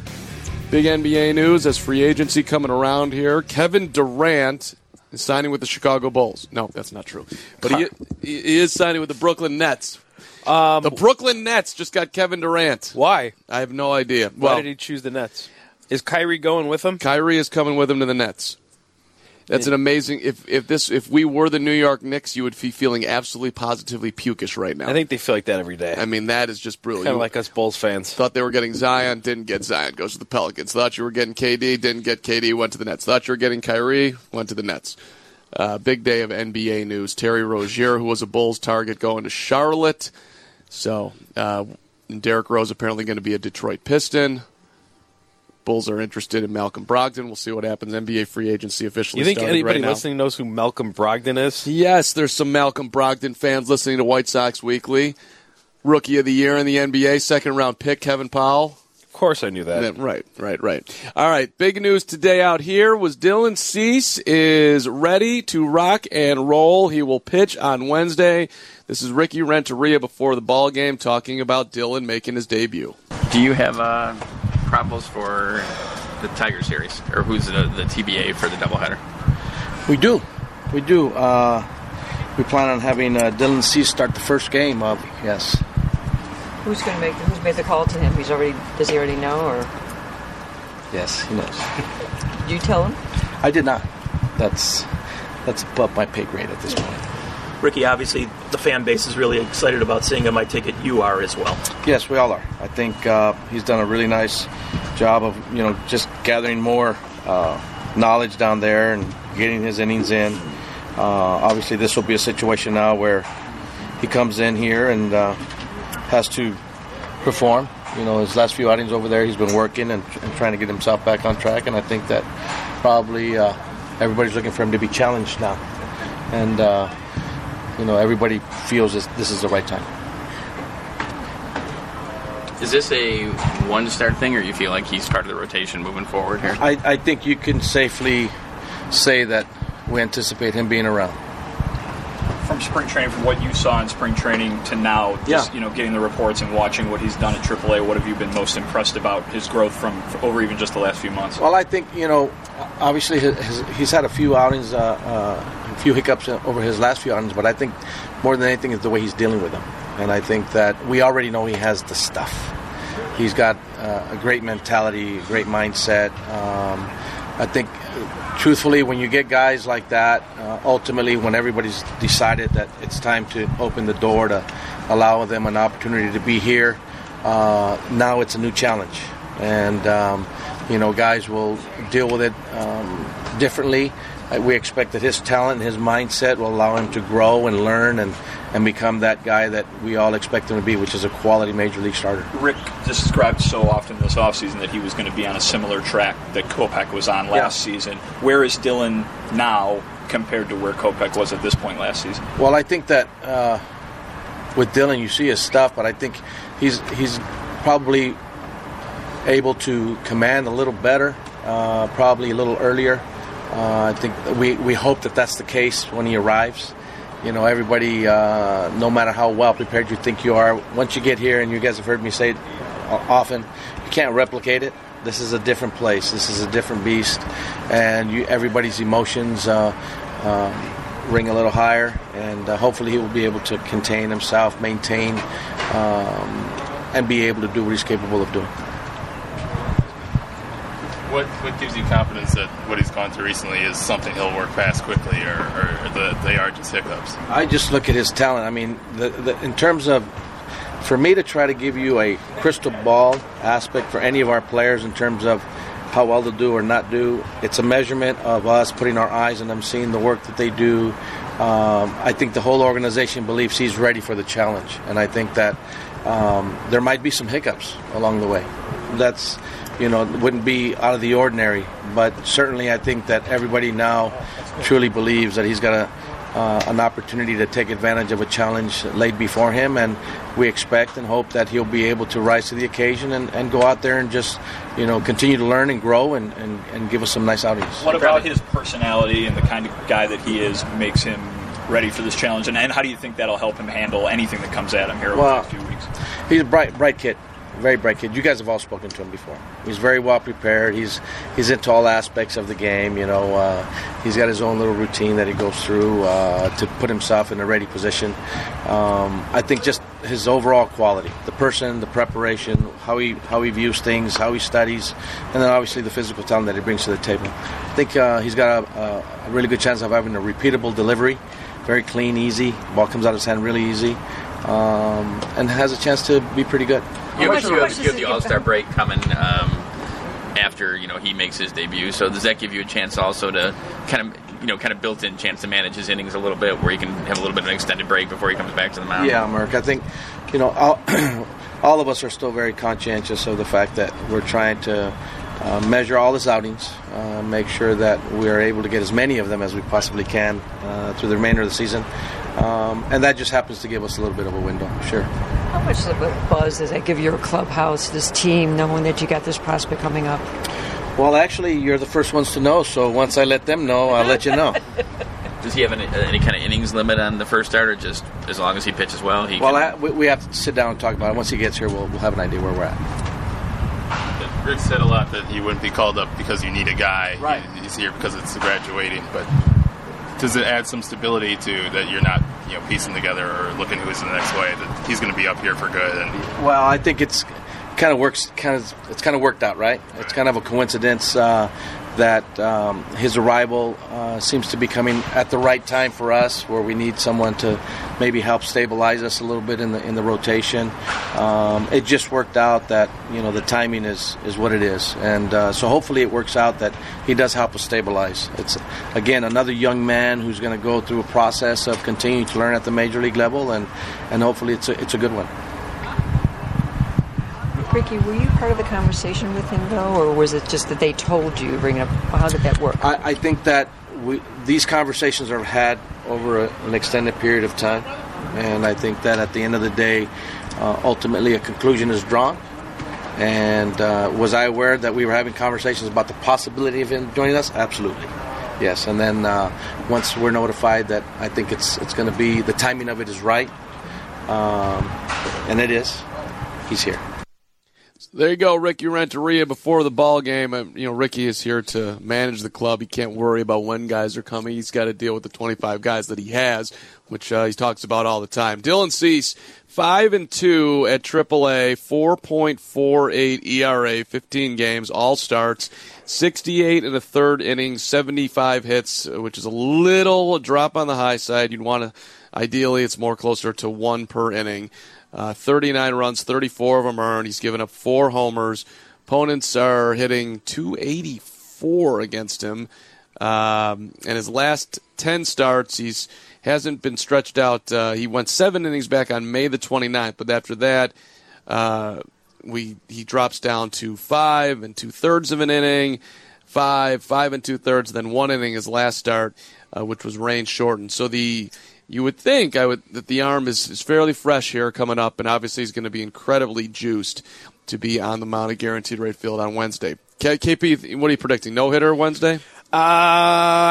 Big NBA news as free agency coming around here. Kevin Durant is signing with the Chicago Bulls. No, that's not true. But he, he is signing with the Brooklyn Nets.
Um,
The Brooklyn Nets just got Kevin Durant.
why?
I have no idea.
Why
Well,
did he choose the Nets? Is Kyrie going with him?
Kyrie is coming with him to the Nets. That's an amazing. If if this if we were the New York Knicks, you would be feeling absolutely positively pukish right now.
I think they feel like that every day.
I mean, that is just brutal.
kind of like us Bulls fans.
Thought they were getting Zion, didn't get Zion. Goes to the Pelicans. Thought you were getting KD, didn't get KD. Went to the Nets. Thought you were getting Kyrie, went to the Nets. Uh, big day of NBA news. Terry Rozier, who was a Bulls target, going to Charlotte. So uh, Derrick Rose apparently going to be a Detroit Piston. Bulls are interested in Malcolm Brogdon. We'll see what happens. NBA free agency officially.
You think
started
anybody
right now.
listening knows who Malcolm Brogdon is?
Yes, there's some Malcolm Brogdon fans listening to White Sox Weekly. Rookie of the year in the NBA, second round pick, Kevin Powell.
Of course, I knew that.
Yeah, right, right, right. All right, big news today out here was Dylan Cease is ready to rock and roll. He will pitch on Wednesday. This is Ricky Renteria before the ball game talking about Dylan making his debut.
Do you have uh, probables for the Tiger series, or who's the, the TBA for the doubleheader?
We do. We do. Uh, we plan on having uh, Dylan Cease start the first game of, yes.
Who's going to make? Who's made the call to him? He's already. Does he already know, or
Yes, he knows.
did you tell him?
I did not. That's that's above my pay grade at this point.
Ricky, obviously, the fan base is really excited about seeing him. I take it you are as well.
Yes, we all are. I think uh, he's done a really nice job of you know just gathering more uh, knowledge down there and getting his innings in. Uh, obviously, this will be a situation now where he comes in here and uh, has to perform. You know, his last few outings over there, he's been working and, and trying to get himself back on track. And I think that probably uh, everybody's looking for him to be challenged now. And uh, you know, everybody feels this, this is the right time.
Is this a one start thing, or you feel like he's part of the rotation moving forward here?
I, I think you can safely say that we anticipate him being around.
From spring training, from what you saw in spring training to now, just
Yeah.
you know, getting the reports and watching what he's done at AAA, what have you been most impressed about his growth from over even just the last few months?
Well, I think you know, obviously his, his, he's had a few outings, uh, uh, a few hiccups over his last few outings, but I think more than anything is the way he's dealing with them, and I think that we already know he has the stuff. He's got uh, a great mentality, a great mindset. Um, I think, truthfully, when you get guys like that, uh, ultimately, when everybody's decided that it's time to open the door to allow them an opportunity to be here, uh, now it's a new challenge. And, um, you know, guys will deal with it um, differently. We expect that his talent and his mindset will allow him to grow and learn and, and become that guy that we all expect him to be, which is a quality major league starter.
Rick described so often this offseason that he was going to be on a similar track that Kopech was on last season. Where is Dylan now compared to where Kopech was at this point last season?
Well, I think that uh, with Dylan, you see his stuff, but I think he's he's probably able to command a little better, uh, probably a little earlier. Uh, I think we, we hope that that's the case when he arrives. You know, everybody, uh, no matter how well prepared you think you are, once you get here, and you guys have heard me say it often, you can't replicate it. This is a different place. This is a different beast, and you, everybody's emotions uh, um, ring a little higher. And uh, hopefully, he will be able to contain himself, maintain, um, and be able to do what he's capable of doing.
What what gives you confidence that what he's gone through recently is something he'll work past quickly, or, or the, they are just hiccups?
I just look at his talent. I mean, the, the, in terms of for me to try to give you a crystal ball aspect for any of our players in terms of how well they'll do or not do, it's a measurement of us putting our eyes on them, seeing the work that they do. Um, I think the whole organization believes he's ready for the challenge, and I think that um, there might be some hiccups along the way. That's you know wouldn't be out of the ordinary, but certainly I think that everybody now truly believes that he's got a uh, an opportunity to take advantage of a challenge laid before him, and we expect and hope that he'll be able to rise to the occasion and, and go out there and just, you know, continue to learn and grow and, and, and give us some nice outings.
What about his personality and the kind of guy that he is makes him ready for this challenge? And, and how do you think that'll help him handle anything that comes at him here over
Well,
the next few weeks?
He's a bright, bright kid, very bright kid. You guys have all spoken to him before. He's very well prepared. He's he's into all aspects of the game. You know, uh, he's got his own little routine that he goes through uh, to put himself in a ready position. Um, I think just his overall quality, the person, the preparation, how he how he views things, how he studies, and then obviously the physical talent that he brings to the table. I think uh, he's got a, a, really good chance of having a repeatable delivery, very clean, easy. Ball comes out of his hand really easy, um, and has a chance to be pretty good.
You have, you have, you have the All Star break coming um, after you know he makes his debut. So does that give you a chance also to kind of you know kind of built-in chance to manage his innings a little bit, where he can have a little bit of an extended break before he comes back to the mound?
Yeah, Mark. I think you know all, all of us are still very conscientious of the fact that we're trying to uh, measure all his outings, uh, make sure that we are able to get as many of them as we possibly can uh, through the remainder of the season, um, and that just happens to give us a little bit of a window. Sure.
How much of a buzz does that give your clubhouse, this team, knowing that you got this prospect coming up?
Well, actually, you're the first ones to know. So once I let them know, I'll let you know.
Does he have any, any kind of innings limit on the first start, or just as long as he pitches well, he
Well,
can,
I, we we have to sit down and talk about it. Once he gets here, we'll, we'll have an idea where we're at.
Rick said a lot that he wouldn't be called up because you need a guy.
Right.
He- he's here because it's graduating, but does it add some stability to that you're not you know piecing together or looking who's in the next way that he's going to be up here for good and
Well, I think it's kind of works. Kind of it's kind of worked out, right? It's kind of a coincidence uh, that um, his arrival uh, seems to be coming at the right time for us, where we need someone to maybe help stabilize us a little bit in the in the rotation. Um, it just worked out that you know the timing is is what it is, and uh, so hopefully it works out that he does help us stabilize. It's again another young man who's going to go through a process of continuing to learn at the major league level, and and hopefully it's a it's a good one.
Ricky, were you part of the conversation with him though, or was it just that they told you? Bring up. How did that work?
I, I think that we, these conversations are had over a, an extended period of time, and I think that at the end of the day, uh, ultimately a conclusion is drawn. And uh, was I aware that we were having conversations about the possibility of him joining us? Absolutely, yes. And then uh, once we're notified that I think it's it's going to be the timing of it is right, um, and it is. He's here.
There you go, Ricky Renteria. Before the ball game, um, you know Ricky is here to manage the club. He can't worry about when guys are coming. He's got to deal with the 25 guys that he has, which uh, he talks about all the time. Dylan Cease, five and two at AAA, 4.48 ERA, 15 games, all starts, 68 in the third inning, 75 hits, which is a little drop on the high side. You'd want to, ideally, it's more closer to one per inning. Uh, 39 runs, 34 of them earned. He's given up four homers. Opponents are hitting 284 against him. Um, and his last 10 starts, he's hasn't been stretched out. Uh, he went seven innings back on May the 29th, but after that, uh, we he drops down to five and two thirds of an inning, five, five and two thirds, then one inning his last start, uh, which was rain shortened. So the you would think I would that the arm is, is fairly fresh here coming up, and obviously he's going to be incredibly juiced to be on the mound at Guaranteed Rate Field on Wednesday. K- KP, what are you predicting? No hitter Wednesday?
Uh,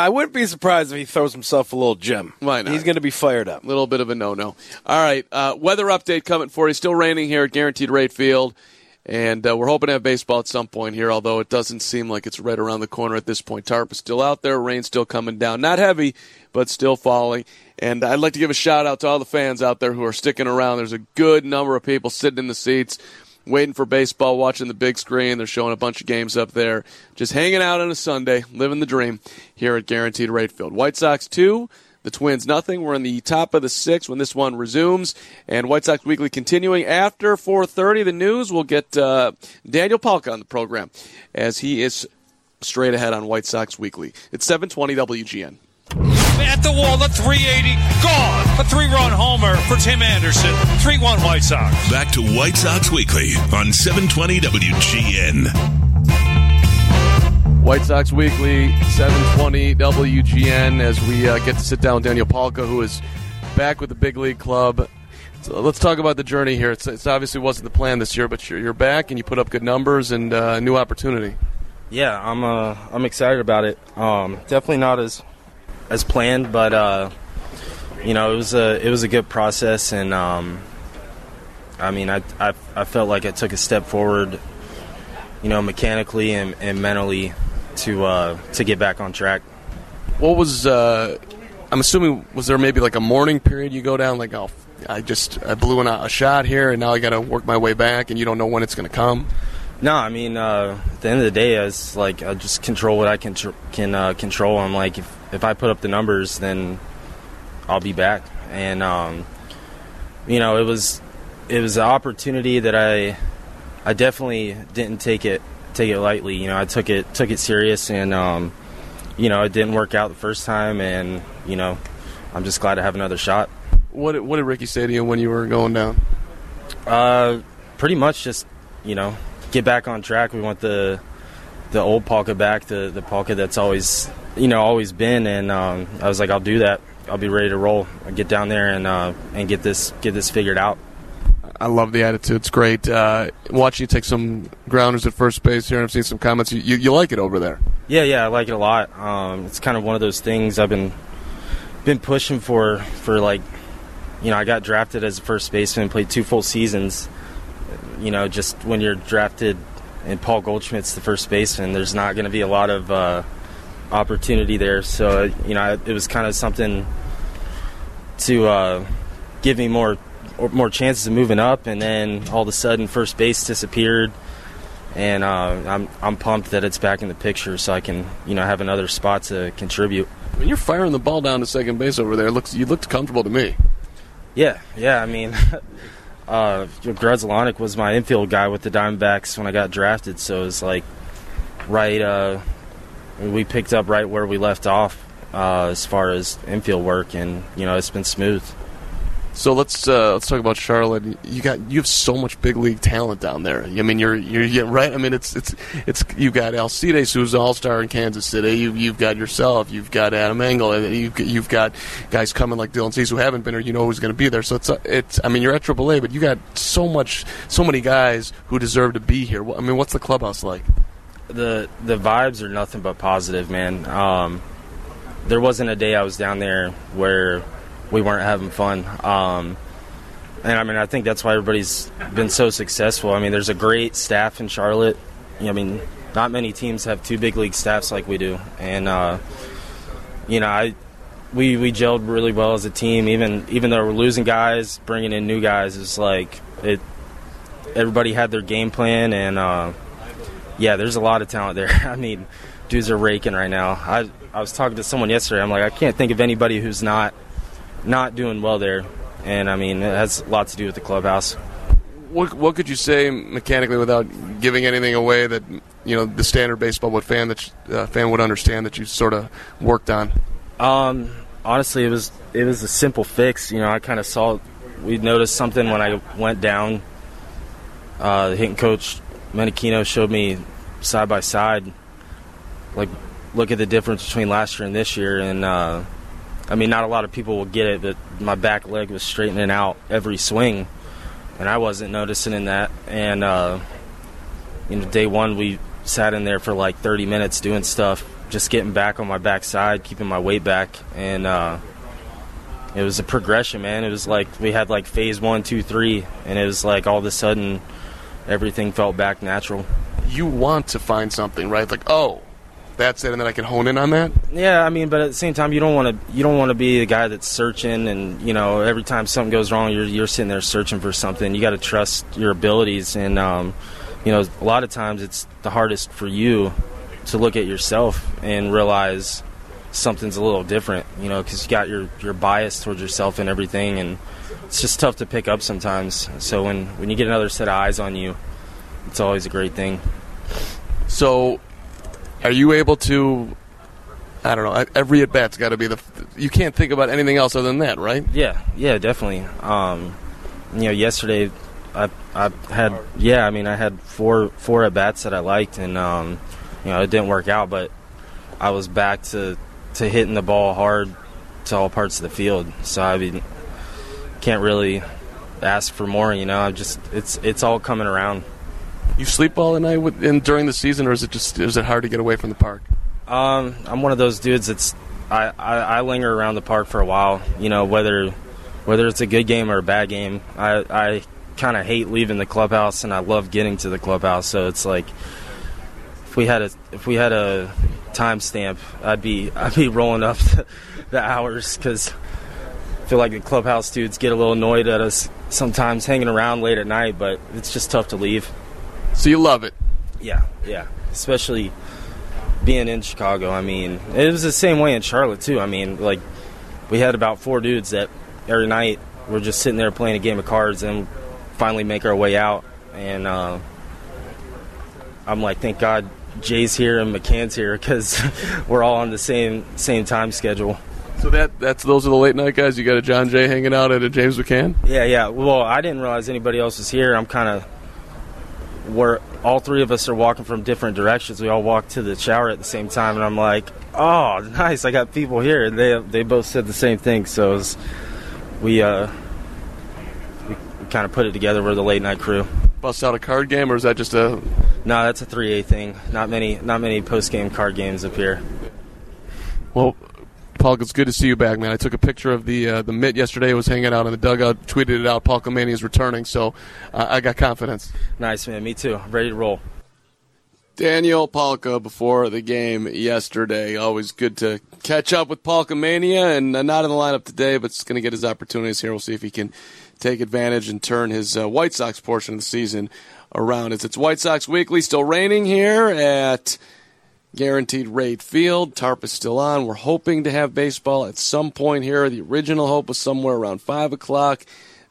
I wouldn't be surprised if he throws himself a little gem.
Why not?
He's going to be fired up.
A little bit of a no-no. All right, uh, weather update coming for you. Still raining here at Guaranteed Rate Field. And uh, we're hoping to have baseball at some point here, although it doesn't seem like it's right around the corner at this point. Tarp is still out there, rain still coming down. Not heavy, but still falling. And I'd like to give a shout out to all the fans out there who are sticking around. There's a good number of people sitting in the seats, waiting for baseball, watching the big screen. They're showing a bunch of games up there, just hanging out on a Sunday, living the dream here at Guaranteed Rate Field. White Sox 2. The Twins nothing. We're in the top of the sixth when this one resumes, and White Sox Weekly continuing after 4:30. The news. We'll get uh, Daniel Palka on the program as he is straight ahead on White Sox Weekly. It's 7:20 WGN.
At the wall, the 380 gone. A three-run homer for Tim Anderson. 3-1 White Sox.
Back to White Sox Weekly on 720 WGN.
White Sox Weekly, 720 WGN, as we uh, get to sit down with Daniel Palka, who is back with the big league club. So let's talk about the journey here. It's, it's obviously wasn't the plan this year, but you're, you're back and you put up good numbers and uh, new opportunity.
Yeah, I'm uh, I'm excited about it. Um, definitely not as as planned, but uh, you know it was a it was a good process, and um, I mean I, I I felt like I took a step forward, you know, mechanically and, and mentally to uh, to get back on track.
What was, uh, I'm assuming, was there maybe like a mourning period you go down, like, oh, I just I blew in a, a shot here and now I got to work my way back and you don't know when it's going to come?
No, I mean uh, at the end of the day, it's like I just control what I can tr- can uh, control. I'm like if if I put up the numbers, then I'll be back. And um, you know, it was it was an opportunity that I I definitely didn't take it take it lightly. You know, I took it took it serious, and um, you know, it didn't work out the first time, and you know, I'm just glad to have another shot.
What did, what did Ricky say to you when you were going down?
Uh, pretty much just you know get back on track. We want the the old Palka back, the the Palka that's always you know always been. And um, I was like, I'll do that. I'll be ready to roll. I'll get down there and uh, and get this get this figured out.
I love the attitude. It's great. Uh, watching you take some grounders at first base here, I've seen some comments. You, you, you like it over there?
Yeah, yeah, I like it a lot. Um, it's kind of one of those things I've been been pushing for for like, you know, I got drafted as a first baseman, played two full seasons. You know, just when you're drafted and Paul Goldschmidt's the first baseman, there's not going to be a lot of uh, opportunity there. So you know, it was kind of something to uh, give me more more chances of moving up, and then all of a sudden, first base disappeared, and uh, I'm I'm pumped that it's back in the picture, so I can you know have another spot to contribute.
When you're firing the ball down to second base over there, it looks you looked comfortable to me.
Yeah, yeah. I mean, uh, Grzelcyk was my infield guy with the Diamondbacks when I got drafted, so it's like right. Uh, we picked up right where we left off uh, as far as infield work, and you know it's been smooth.
So let's uh, let's talk about Charlotte. You got you have so much big league talent down there. I mean, you're you're, you're right. I mean, it's it's it's you got Alcides, who's all star in Kansas City. You you've got yourself. You've got Adam Engel, you've you've got guys coming like Dylan Cease who haven't been or you know who's going to be there. So it's it's. I mean, you're at AAA, but you got so much so many guys who deserve to be here. I mean, what's the clubhouse like?
The the vibes are nothing but positive, man. Um, there wasn't a day I was down there where we weren't having fun. Um, and I mean, I think that's why everybody's been so successful. I mean, there's a great staff in Charlotte. I mean, not many teams have two big league staffs like we do, and uh, you know, I we we gelled really well as a team. Even even though we're losing guys, bringing in new guys is like it. Everybody had their game plan, and uh, yeah, there's a lot of talent there. I mean, dudes are raking right now. I I was talking to someone yesterday. I'm like, I can't think of anybody who's not not doing well there, and I mean it has a lot to do with the clubhouse.
What what could you say mechanically without giving anything away that you know the standard baseball what fan that uh, fan would understand that you sort of worked on?
Um, honestly, it was it was a simple fix. You know, I kind of saw we noticed something when I went down. Uh, the hitting coach Menechino showed me side by side, like look at the difference between last year and this year, and uh, I mean, not a lot of people will get it, but my back leg was straightening out every swing, and I wasn't noticing in that. And uh, you know, day one we sat in there for like 30 minutes doing stuff, just getting back on my backside, keeping my weight back, and uh, it was a progression, man. It was like we had like phase one, two, three, and it was like all of a sudden everything felt back natural.
You want to find something, right? Like, oh, that's it, and then I can hone in on that.
Yeah, I mean, but at the same time, you don't want to you don't want to be the guy that's searching, and you know, every time something goes wrong, you're you're sitting there searching for something. You got to trust your abilities, and um, you know, a lot of times it's the hardest for you to look at yourself and realize something's a little different, you know, because you got your your bias towards yourself and everything, and it's just tough to pick up sometimes. So when when you get another set of eyes on you, it's always a great thing.
So, are you able to? I don't know. Every at bat's got to be the. You can't think about anything else other than that, right?
Yeah, yeah, definitely. Um, you know, yesterday I I had yeah, I mean I had four four at bats that I liked, and um, you know it didn't work out, but I was back to to hitting the ball hard to all parts of the field. So I mean, can't really ask for more. You know, I just it's it's all coming around.
You sleep well at night with, in, during the season, or is it just is it hard to get away from the park?
Um, I'm one of those dudes that's I, I, I linger around the park for a while. You know, whether whether it's a good game or a bad game, I I kind of hate leaving the clubhouse, and I love getting to the clubhouse. So it's like if we had a if we had a timestamp, I'd be I'd be rolling up the, the hours because feel like the clubhouse dudes get a little annoyed at us sometimes hanging around late at night, but it's just tough to leave.
So you love it?
Yeah, yeah. Especially being in Chicago. I mean, it was the same way in Charlotte too. I mean, like we had about four dudes that every night were just sitting there playing a game of cards and finally make our way out. And uh, I'm like, thank God Jay's here and McCann's here because we're all on the same same time schedule.
So that that's those are the late night guys. You got a Jon Jay hanging out at a James McCann.
Yeah, yeah. Well, I didn't realize anybody else was here. I'm kind of where all three of us are walking from different directions. We all walk to the shower at the same time, and I'm like, "Oh, nice! I got people here." And they they both said the same thing. So was, we uh we, we kind of put it together. We're the late night crew.
Bust out a card game, or is that just a?
No, that's a three A thing. Not many not many post game card games up here.
Well, Paul, it's good to see you back, man. I took a picture of the uh, the mitt yesterday. I was hanging out in the dugout, tweeted it out. Palka Mania is returning, so uh, I got confidence.
Nice, man. Me too. Ready to roll.
Daniel Palka before the game yesterday. Always good to catch up with Palka Mania, and uh, not in the lineup today, but it's going to get his opportunities here. We'll see if he can take advantage and turn his uh, White Sox portion of the season around. As it's White Sox Weekly, still raining here at Guaranteed Rate Field. Tarp is still on. We're hoping to have baseball at some point here. The original hope was somewhere around 5 o'clock.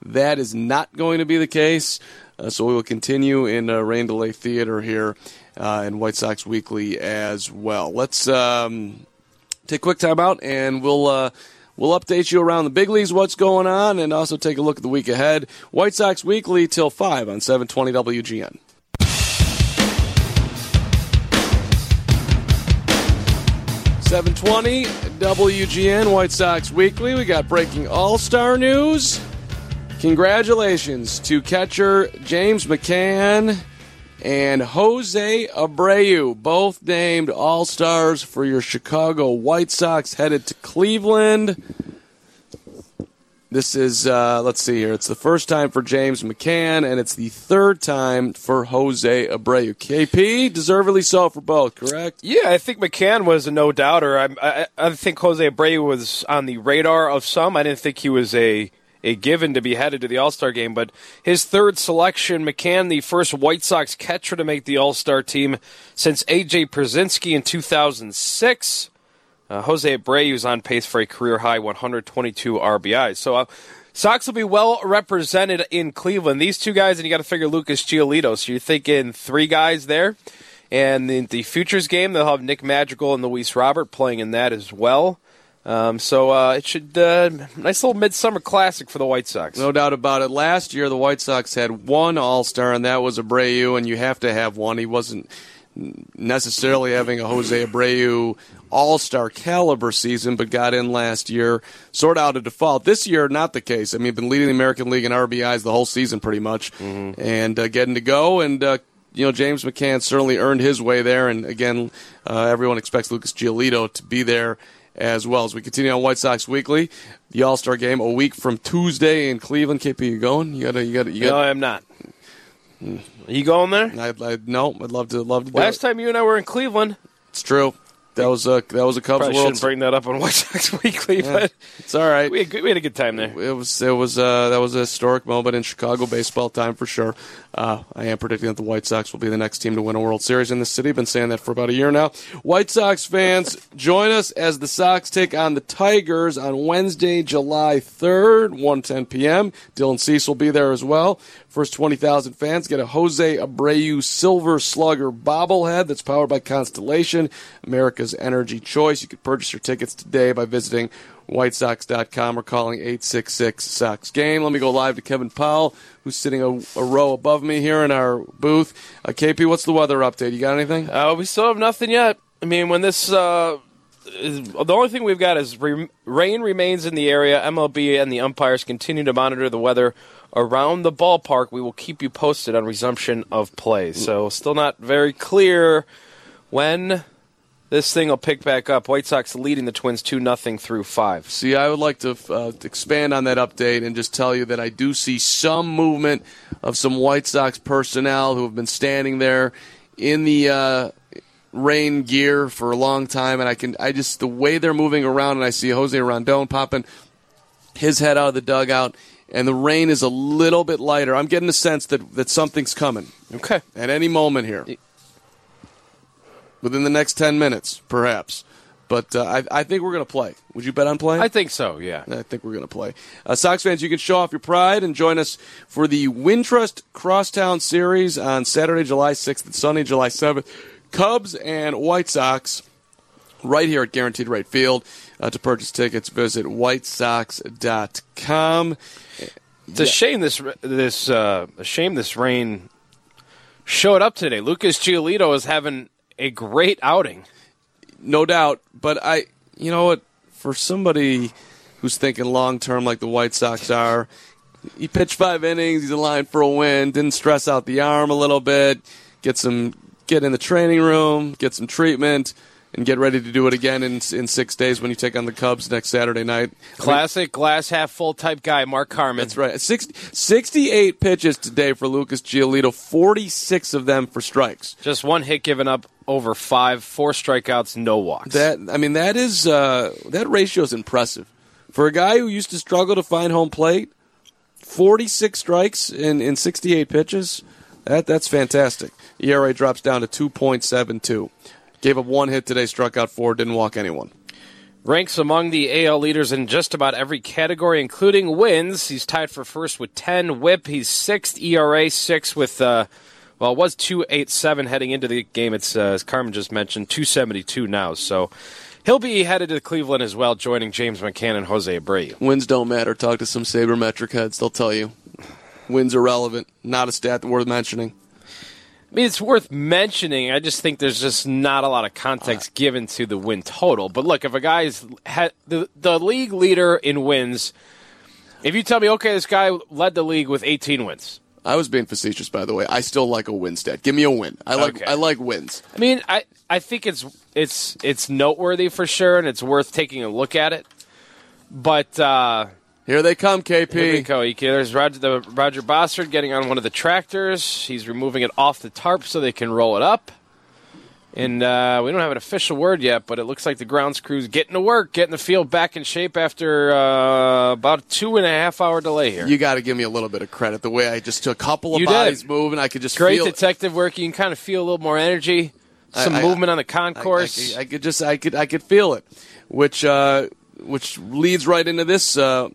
That is not going to be the case. Uh, so we will continue in uh, Rain Delay Theater here uh, in White Sox Weekly as well. Let's um, take a quick time out and we'll. Uh, we'll update you around the big leagues, what's going on, and also take a look at the week ahead. White Sox Weekly till 5 on 720 WGN. 720 WGN White Sox Weekly. We got breaking All Star news. Congratulations to catcher James McCann and Jose Abreu, both named All Stars for your Chicago White Sox, headed to Cleveland. This is, uh, let's see here. It's the first time for James McCann, and it's the third time for Jose Abreu. KP, deservedly so for both, correct?
Yeah, I think McCann was a no doubter. I, I, I think Jose Abreu was on the radar of some. I didn't think he was a a given to be headed to the All Star game, but his third selection, McCann, the first White Sox catcher to make the All Star team since AJ Pierzynski in 2006. Uh, Jose Abreu is on pace for a career high 122 RBIs. So uh, Sox will be well represented in Cleveland. These two guys, and you got to figure Lucas Giolito. So you're thinking three guys there. And the futures game, they'll have Nick Madrigal and Luis Robert playing in that as well. Um, so uh, it should uh, nice little midsummer classic for the White Sox.
No doubt about it. Last year, the White Sox had one All Star, and that was Abreu, and you have to have one. He wasn't necessarily having a Jose Abreu all star caliber season, but got in last year, sort out of default. This year, not the case. I mean, been leading the American League in RBIs the whole season pretty much, and uh, getting to go. And, uh, you know, James McCann certainly earned his way there. And again, uh, everyone expects Lucas Giolito to be there as well. As we continue on White Sox Weekly, the All Star game a week from Tuesday in Cleveland. KP, you going? You gotta, you gotta, you
No,
gotta.
No, I'm not. Are you going there?
I, I, no, I'd love to, love to.
Last time you and I were in Cleveland,
It's true. That was a that was a Cubs
probably
World.
shouldn't bring that up on White Sox Weekly,
Yeah,
but
it's all right.
we had, good, we had a good time there.
It was it was uh, that was a historic moment in Chicago baseball time for sure. Uh, I am predicting that the White Sox will be the next team to win a World Series in the city. Been saying that for about a year now. White Sox fans, join us as the Sox take on the Tigers on Wednesday, July third, 1:10 p.m. Dylan Cease will be there as well. First 20,000 fans get a Jose Abreu Silver Slugger bobblehead that's powered by Constellation, America's energy choice. You can purchase your tickets today by visiting whitesox.com or calling 866 Sox Game. Let me go live to Kevin Powell, who's sitting a, a row above me here in our booth. Uh, KP, what's the weather update? You got anything?
Uh, we still have nothing yet. I mean, when this. Uh, the only thing we've got is re- rain remains in the area. MLB and the umpires continue to monitor the weather around the ballpark. We will keep you posted on resumption of play. So, still not very clear when this thing will pick back up. White Sox leading the Twins 2 nothing through 5.
See, I would like to uh, expand on that update and just tell you that I do see some movement of some White Sox personnel who have been standing there in the uh, rain gear for a long time, and I can I just the way they're moving around, and I see Jose Rondon popping his head out of the dugout, and the rain is a little bit lighter. I'm getting the sense that that something's coming.
Okay,
at any moment here, within the next ten minutes, perhaps. But uh, I, I think we're going to play. Would you bet on playing?
I think so, yeah.
I think we're going to play. Uh, Sox fans, you can show off your pride and join us for the Wintrust Crosstown Series on Saturday, July 6th and Sunday, July 7th. Cubs and White Sox right here at Guaranteed Rate Field. Uh, to purchase tickets, visit whitesox.com.
It's a shame this this uh, a shame this rain showed up today. Lucas Giolito is having a great outing.
No doubt, but I, you know what, for somebody who's thinking long term like the White Sox are, he pitched five innings, he's in line for a win, didn't stress out the arm a little bit, get some get in the training room, get some treatment, and get ready to do it again in in six days when you take on the Cubs next Saturday night.
Classic glass half full type guy, Mark Carman.
That's right. 60, 68 pitches today for Lucas Giolito, 46 of them for strikes.
Just one hit given up over five, four strikeouts, no walks.
That I mean, that is uh, that ratio is impressive for a guy who used to struggle to find home plate. Forty-six strikes in, in sixty-eight pitches. That that's fantastic. ERA drops down to two point seven two. Gave up one hit today, struck out four, didn't walk anyone.
Ranks among the AL leaders in just about every category, including wins. He's tied for first with 10 whip. He's sixth ERA, six with, uh, well, it was 287 heading into the game. It's, uh, as Carman just mentioned, 272 now. So he'll be headed to Cleveland as well, joining James McCann and Jose Abreu.
Wins don't matter. Talk to some sabermetric heads; they'll tell you wins are relevant. Not a stat worth mentioning.
I mean, it's worth mentioning. I just think there's just not a lot of context given to the win total. But look, if a guy's ha- the the league leader in wins, if you tell me, okay, this guy led the league with 18 wins.
I was being facetious, by the way. I still like a win stat. Give me a win. I like
Okay.
I like wins.
I mean, I I think it's it's it's noteworthy for sure, and it's worth taking a look at it. But uh,
here they come, KP.
Here we go. There's Roger the Roger Bossard getting on one of the tractors. He's removing it off the tarp so they can roll it up. And uh, we don't have an official word yet, but it looks like the grounds crew's getting to work, getting the field back in shape after uh, about a two and a half hour delay here.
You got to give me a little bit of credit. The way I just took a couple of
You
bodies
did.
move, and I could just
Great detective work. You can kind of feel a little more energy, some
I-
movement on the
I-
concourse.
I, I could just I could I could feel it, which uh, which leads right into this uh,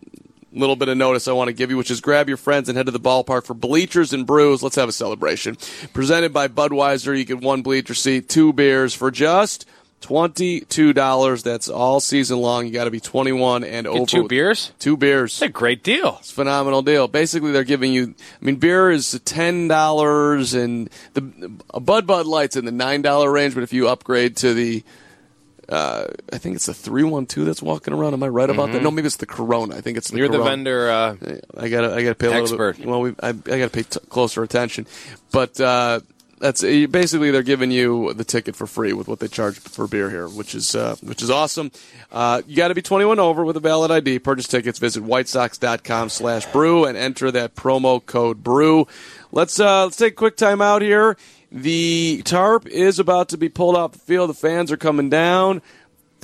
little bit of notice I want to give you, which is grab your friends and head to the ballpark for bleachers and brews. Let's have a celebration. Presented by Budweiser, you get one bleacher seat, two beers for just. Twenty-two dollars. That's all season long. You got to be twenty-one and
Get
over.
two beers?
Two beers.
It's a great deal.
It's a phenomenal deal. Basically, they're giving you. I mean, beer is ten dollars, and the Bud Bud Light's in the nine dollar range. But if you upgrade to the Uh, I think it's the three one two that's walking around. Am I right about that?
Mhm.
No, maybe it's the Corona. I think it's the
You're the vendor. Uh,
I gotta, I gotta pay a little
Expert.
bit. Well, we, I, I gotta pay t- closer attention. But uh, that's basically they're giving you the ticket for free with what they charge for beer here, which is uh, which is awesome. Uh, you got to be 21 over with a valid ID. Purchase tickets. Visit whitesox.com/brew and enter that promo code brew. Let's uh, let's take a quick time out here. The tarp is about to be pulled off the field. The fans are coming down.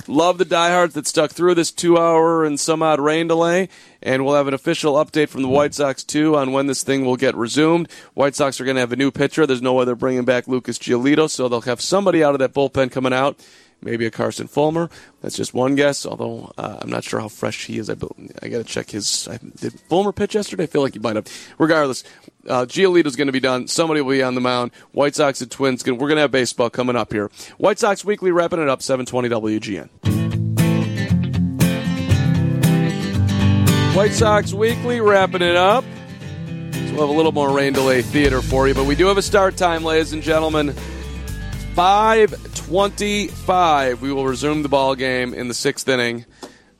Love the diehards that stuck through this two hour and some odd rain delay. And we'll have an official update from the White Sox, too, on when this thing will get resumed. White Sox are going to have a new pitcher. There's no way they're bringing back Lucas Giolito, so they'll have somebody out of that bullpen coming out. Maybe a Carson Fulmer. That's just one guess, although uh, I'm not sure how fresh he is. I, I got to check his. I, did Fulmer pitch yesterday? I feel like he might have. Regardless, uh, Giolito's going to be done. Somebody will be on the mound. White Sox and Twins. We're going to have baseball coming up here. White Sox Weekly wrapping it up, 720 WGN. White Sox Weekly wrapping it up. So we'll have a little more rain delay theater for you, but we do have a start time, ladies and gentlemen. 525. We will resume the ball game in the sixth inning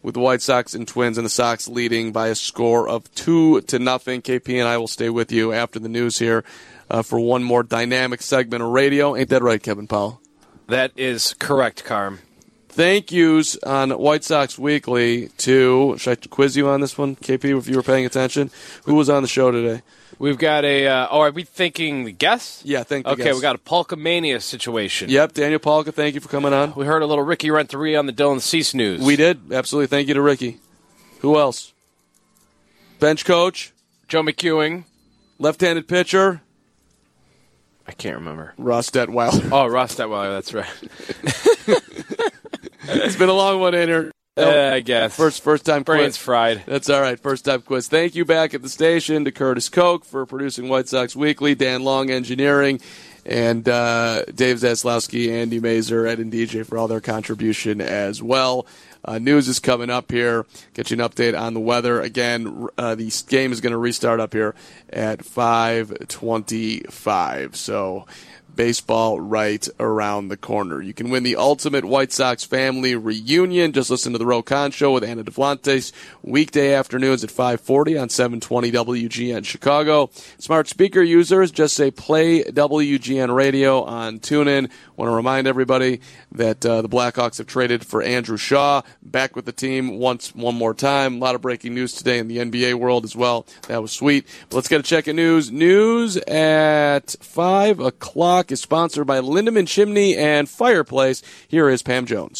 with the White Sox and Twins and the Sox leading by a score of two to nothing. KP and I will stay with you after the news here uh, for one more dynamic segment of radio. Ain't that right, Kevin Powell?
that is correct, Carm.
Thank yous on White Sox Weekly to. Should I quiz you on this one, KP, if you were paying attention? Who was on the show today?
We've got a. Uh, oh, are we thinking the guess?
Yeah, thank.
Okay,
guess.
we got a Palka Mania situation.
Yep, Daniel Palka, thank you for coming on.
We heard a little Ricky Renteria on the Dylan Cease news.
We did. Absolutely. Thank you to Ricky. Who else? Bench coach,
Joe McEwing.
left handed pitcher,
I can't remember.
Ross Detwiler.
Oh, Ross Detwiler. That's right.
it's been a long one, Inner.
Uh, I guess.
First, first time
Brains
quiz.
fried.
That's all right. First time quiz. Thank you back at the station to Curtis Koch for producing White Sox Weekly, Dan Long engineering, and uh, Dave Zaslowski, Andy Mazer, Ed and DJ for all their contribution as well. Uh, news is coming up here. Get you an update on the weather. Again, uh, the game is going to restart up here at 525. So baseball right around the corner. You can win the ultimate White Sox family reunion. Just listen to the Roe Conn Show with Anna Davlantes weekday afternoons at 540 on 720 WGN Chicago. Smart speaker users just say play WGN radio on TuneIn. Want to remind everybody that uh, the Blackhawks have traded for Andrew Shaw back with the team once one more time. A lot of breaking news today in the NBA world as well. That was sweet. But let's get a check of news. News at five o'clock is sponsored by Lindemann Chimney and Fireplace. Here is Pam Jones.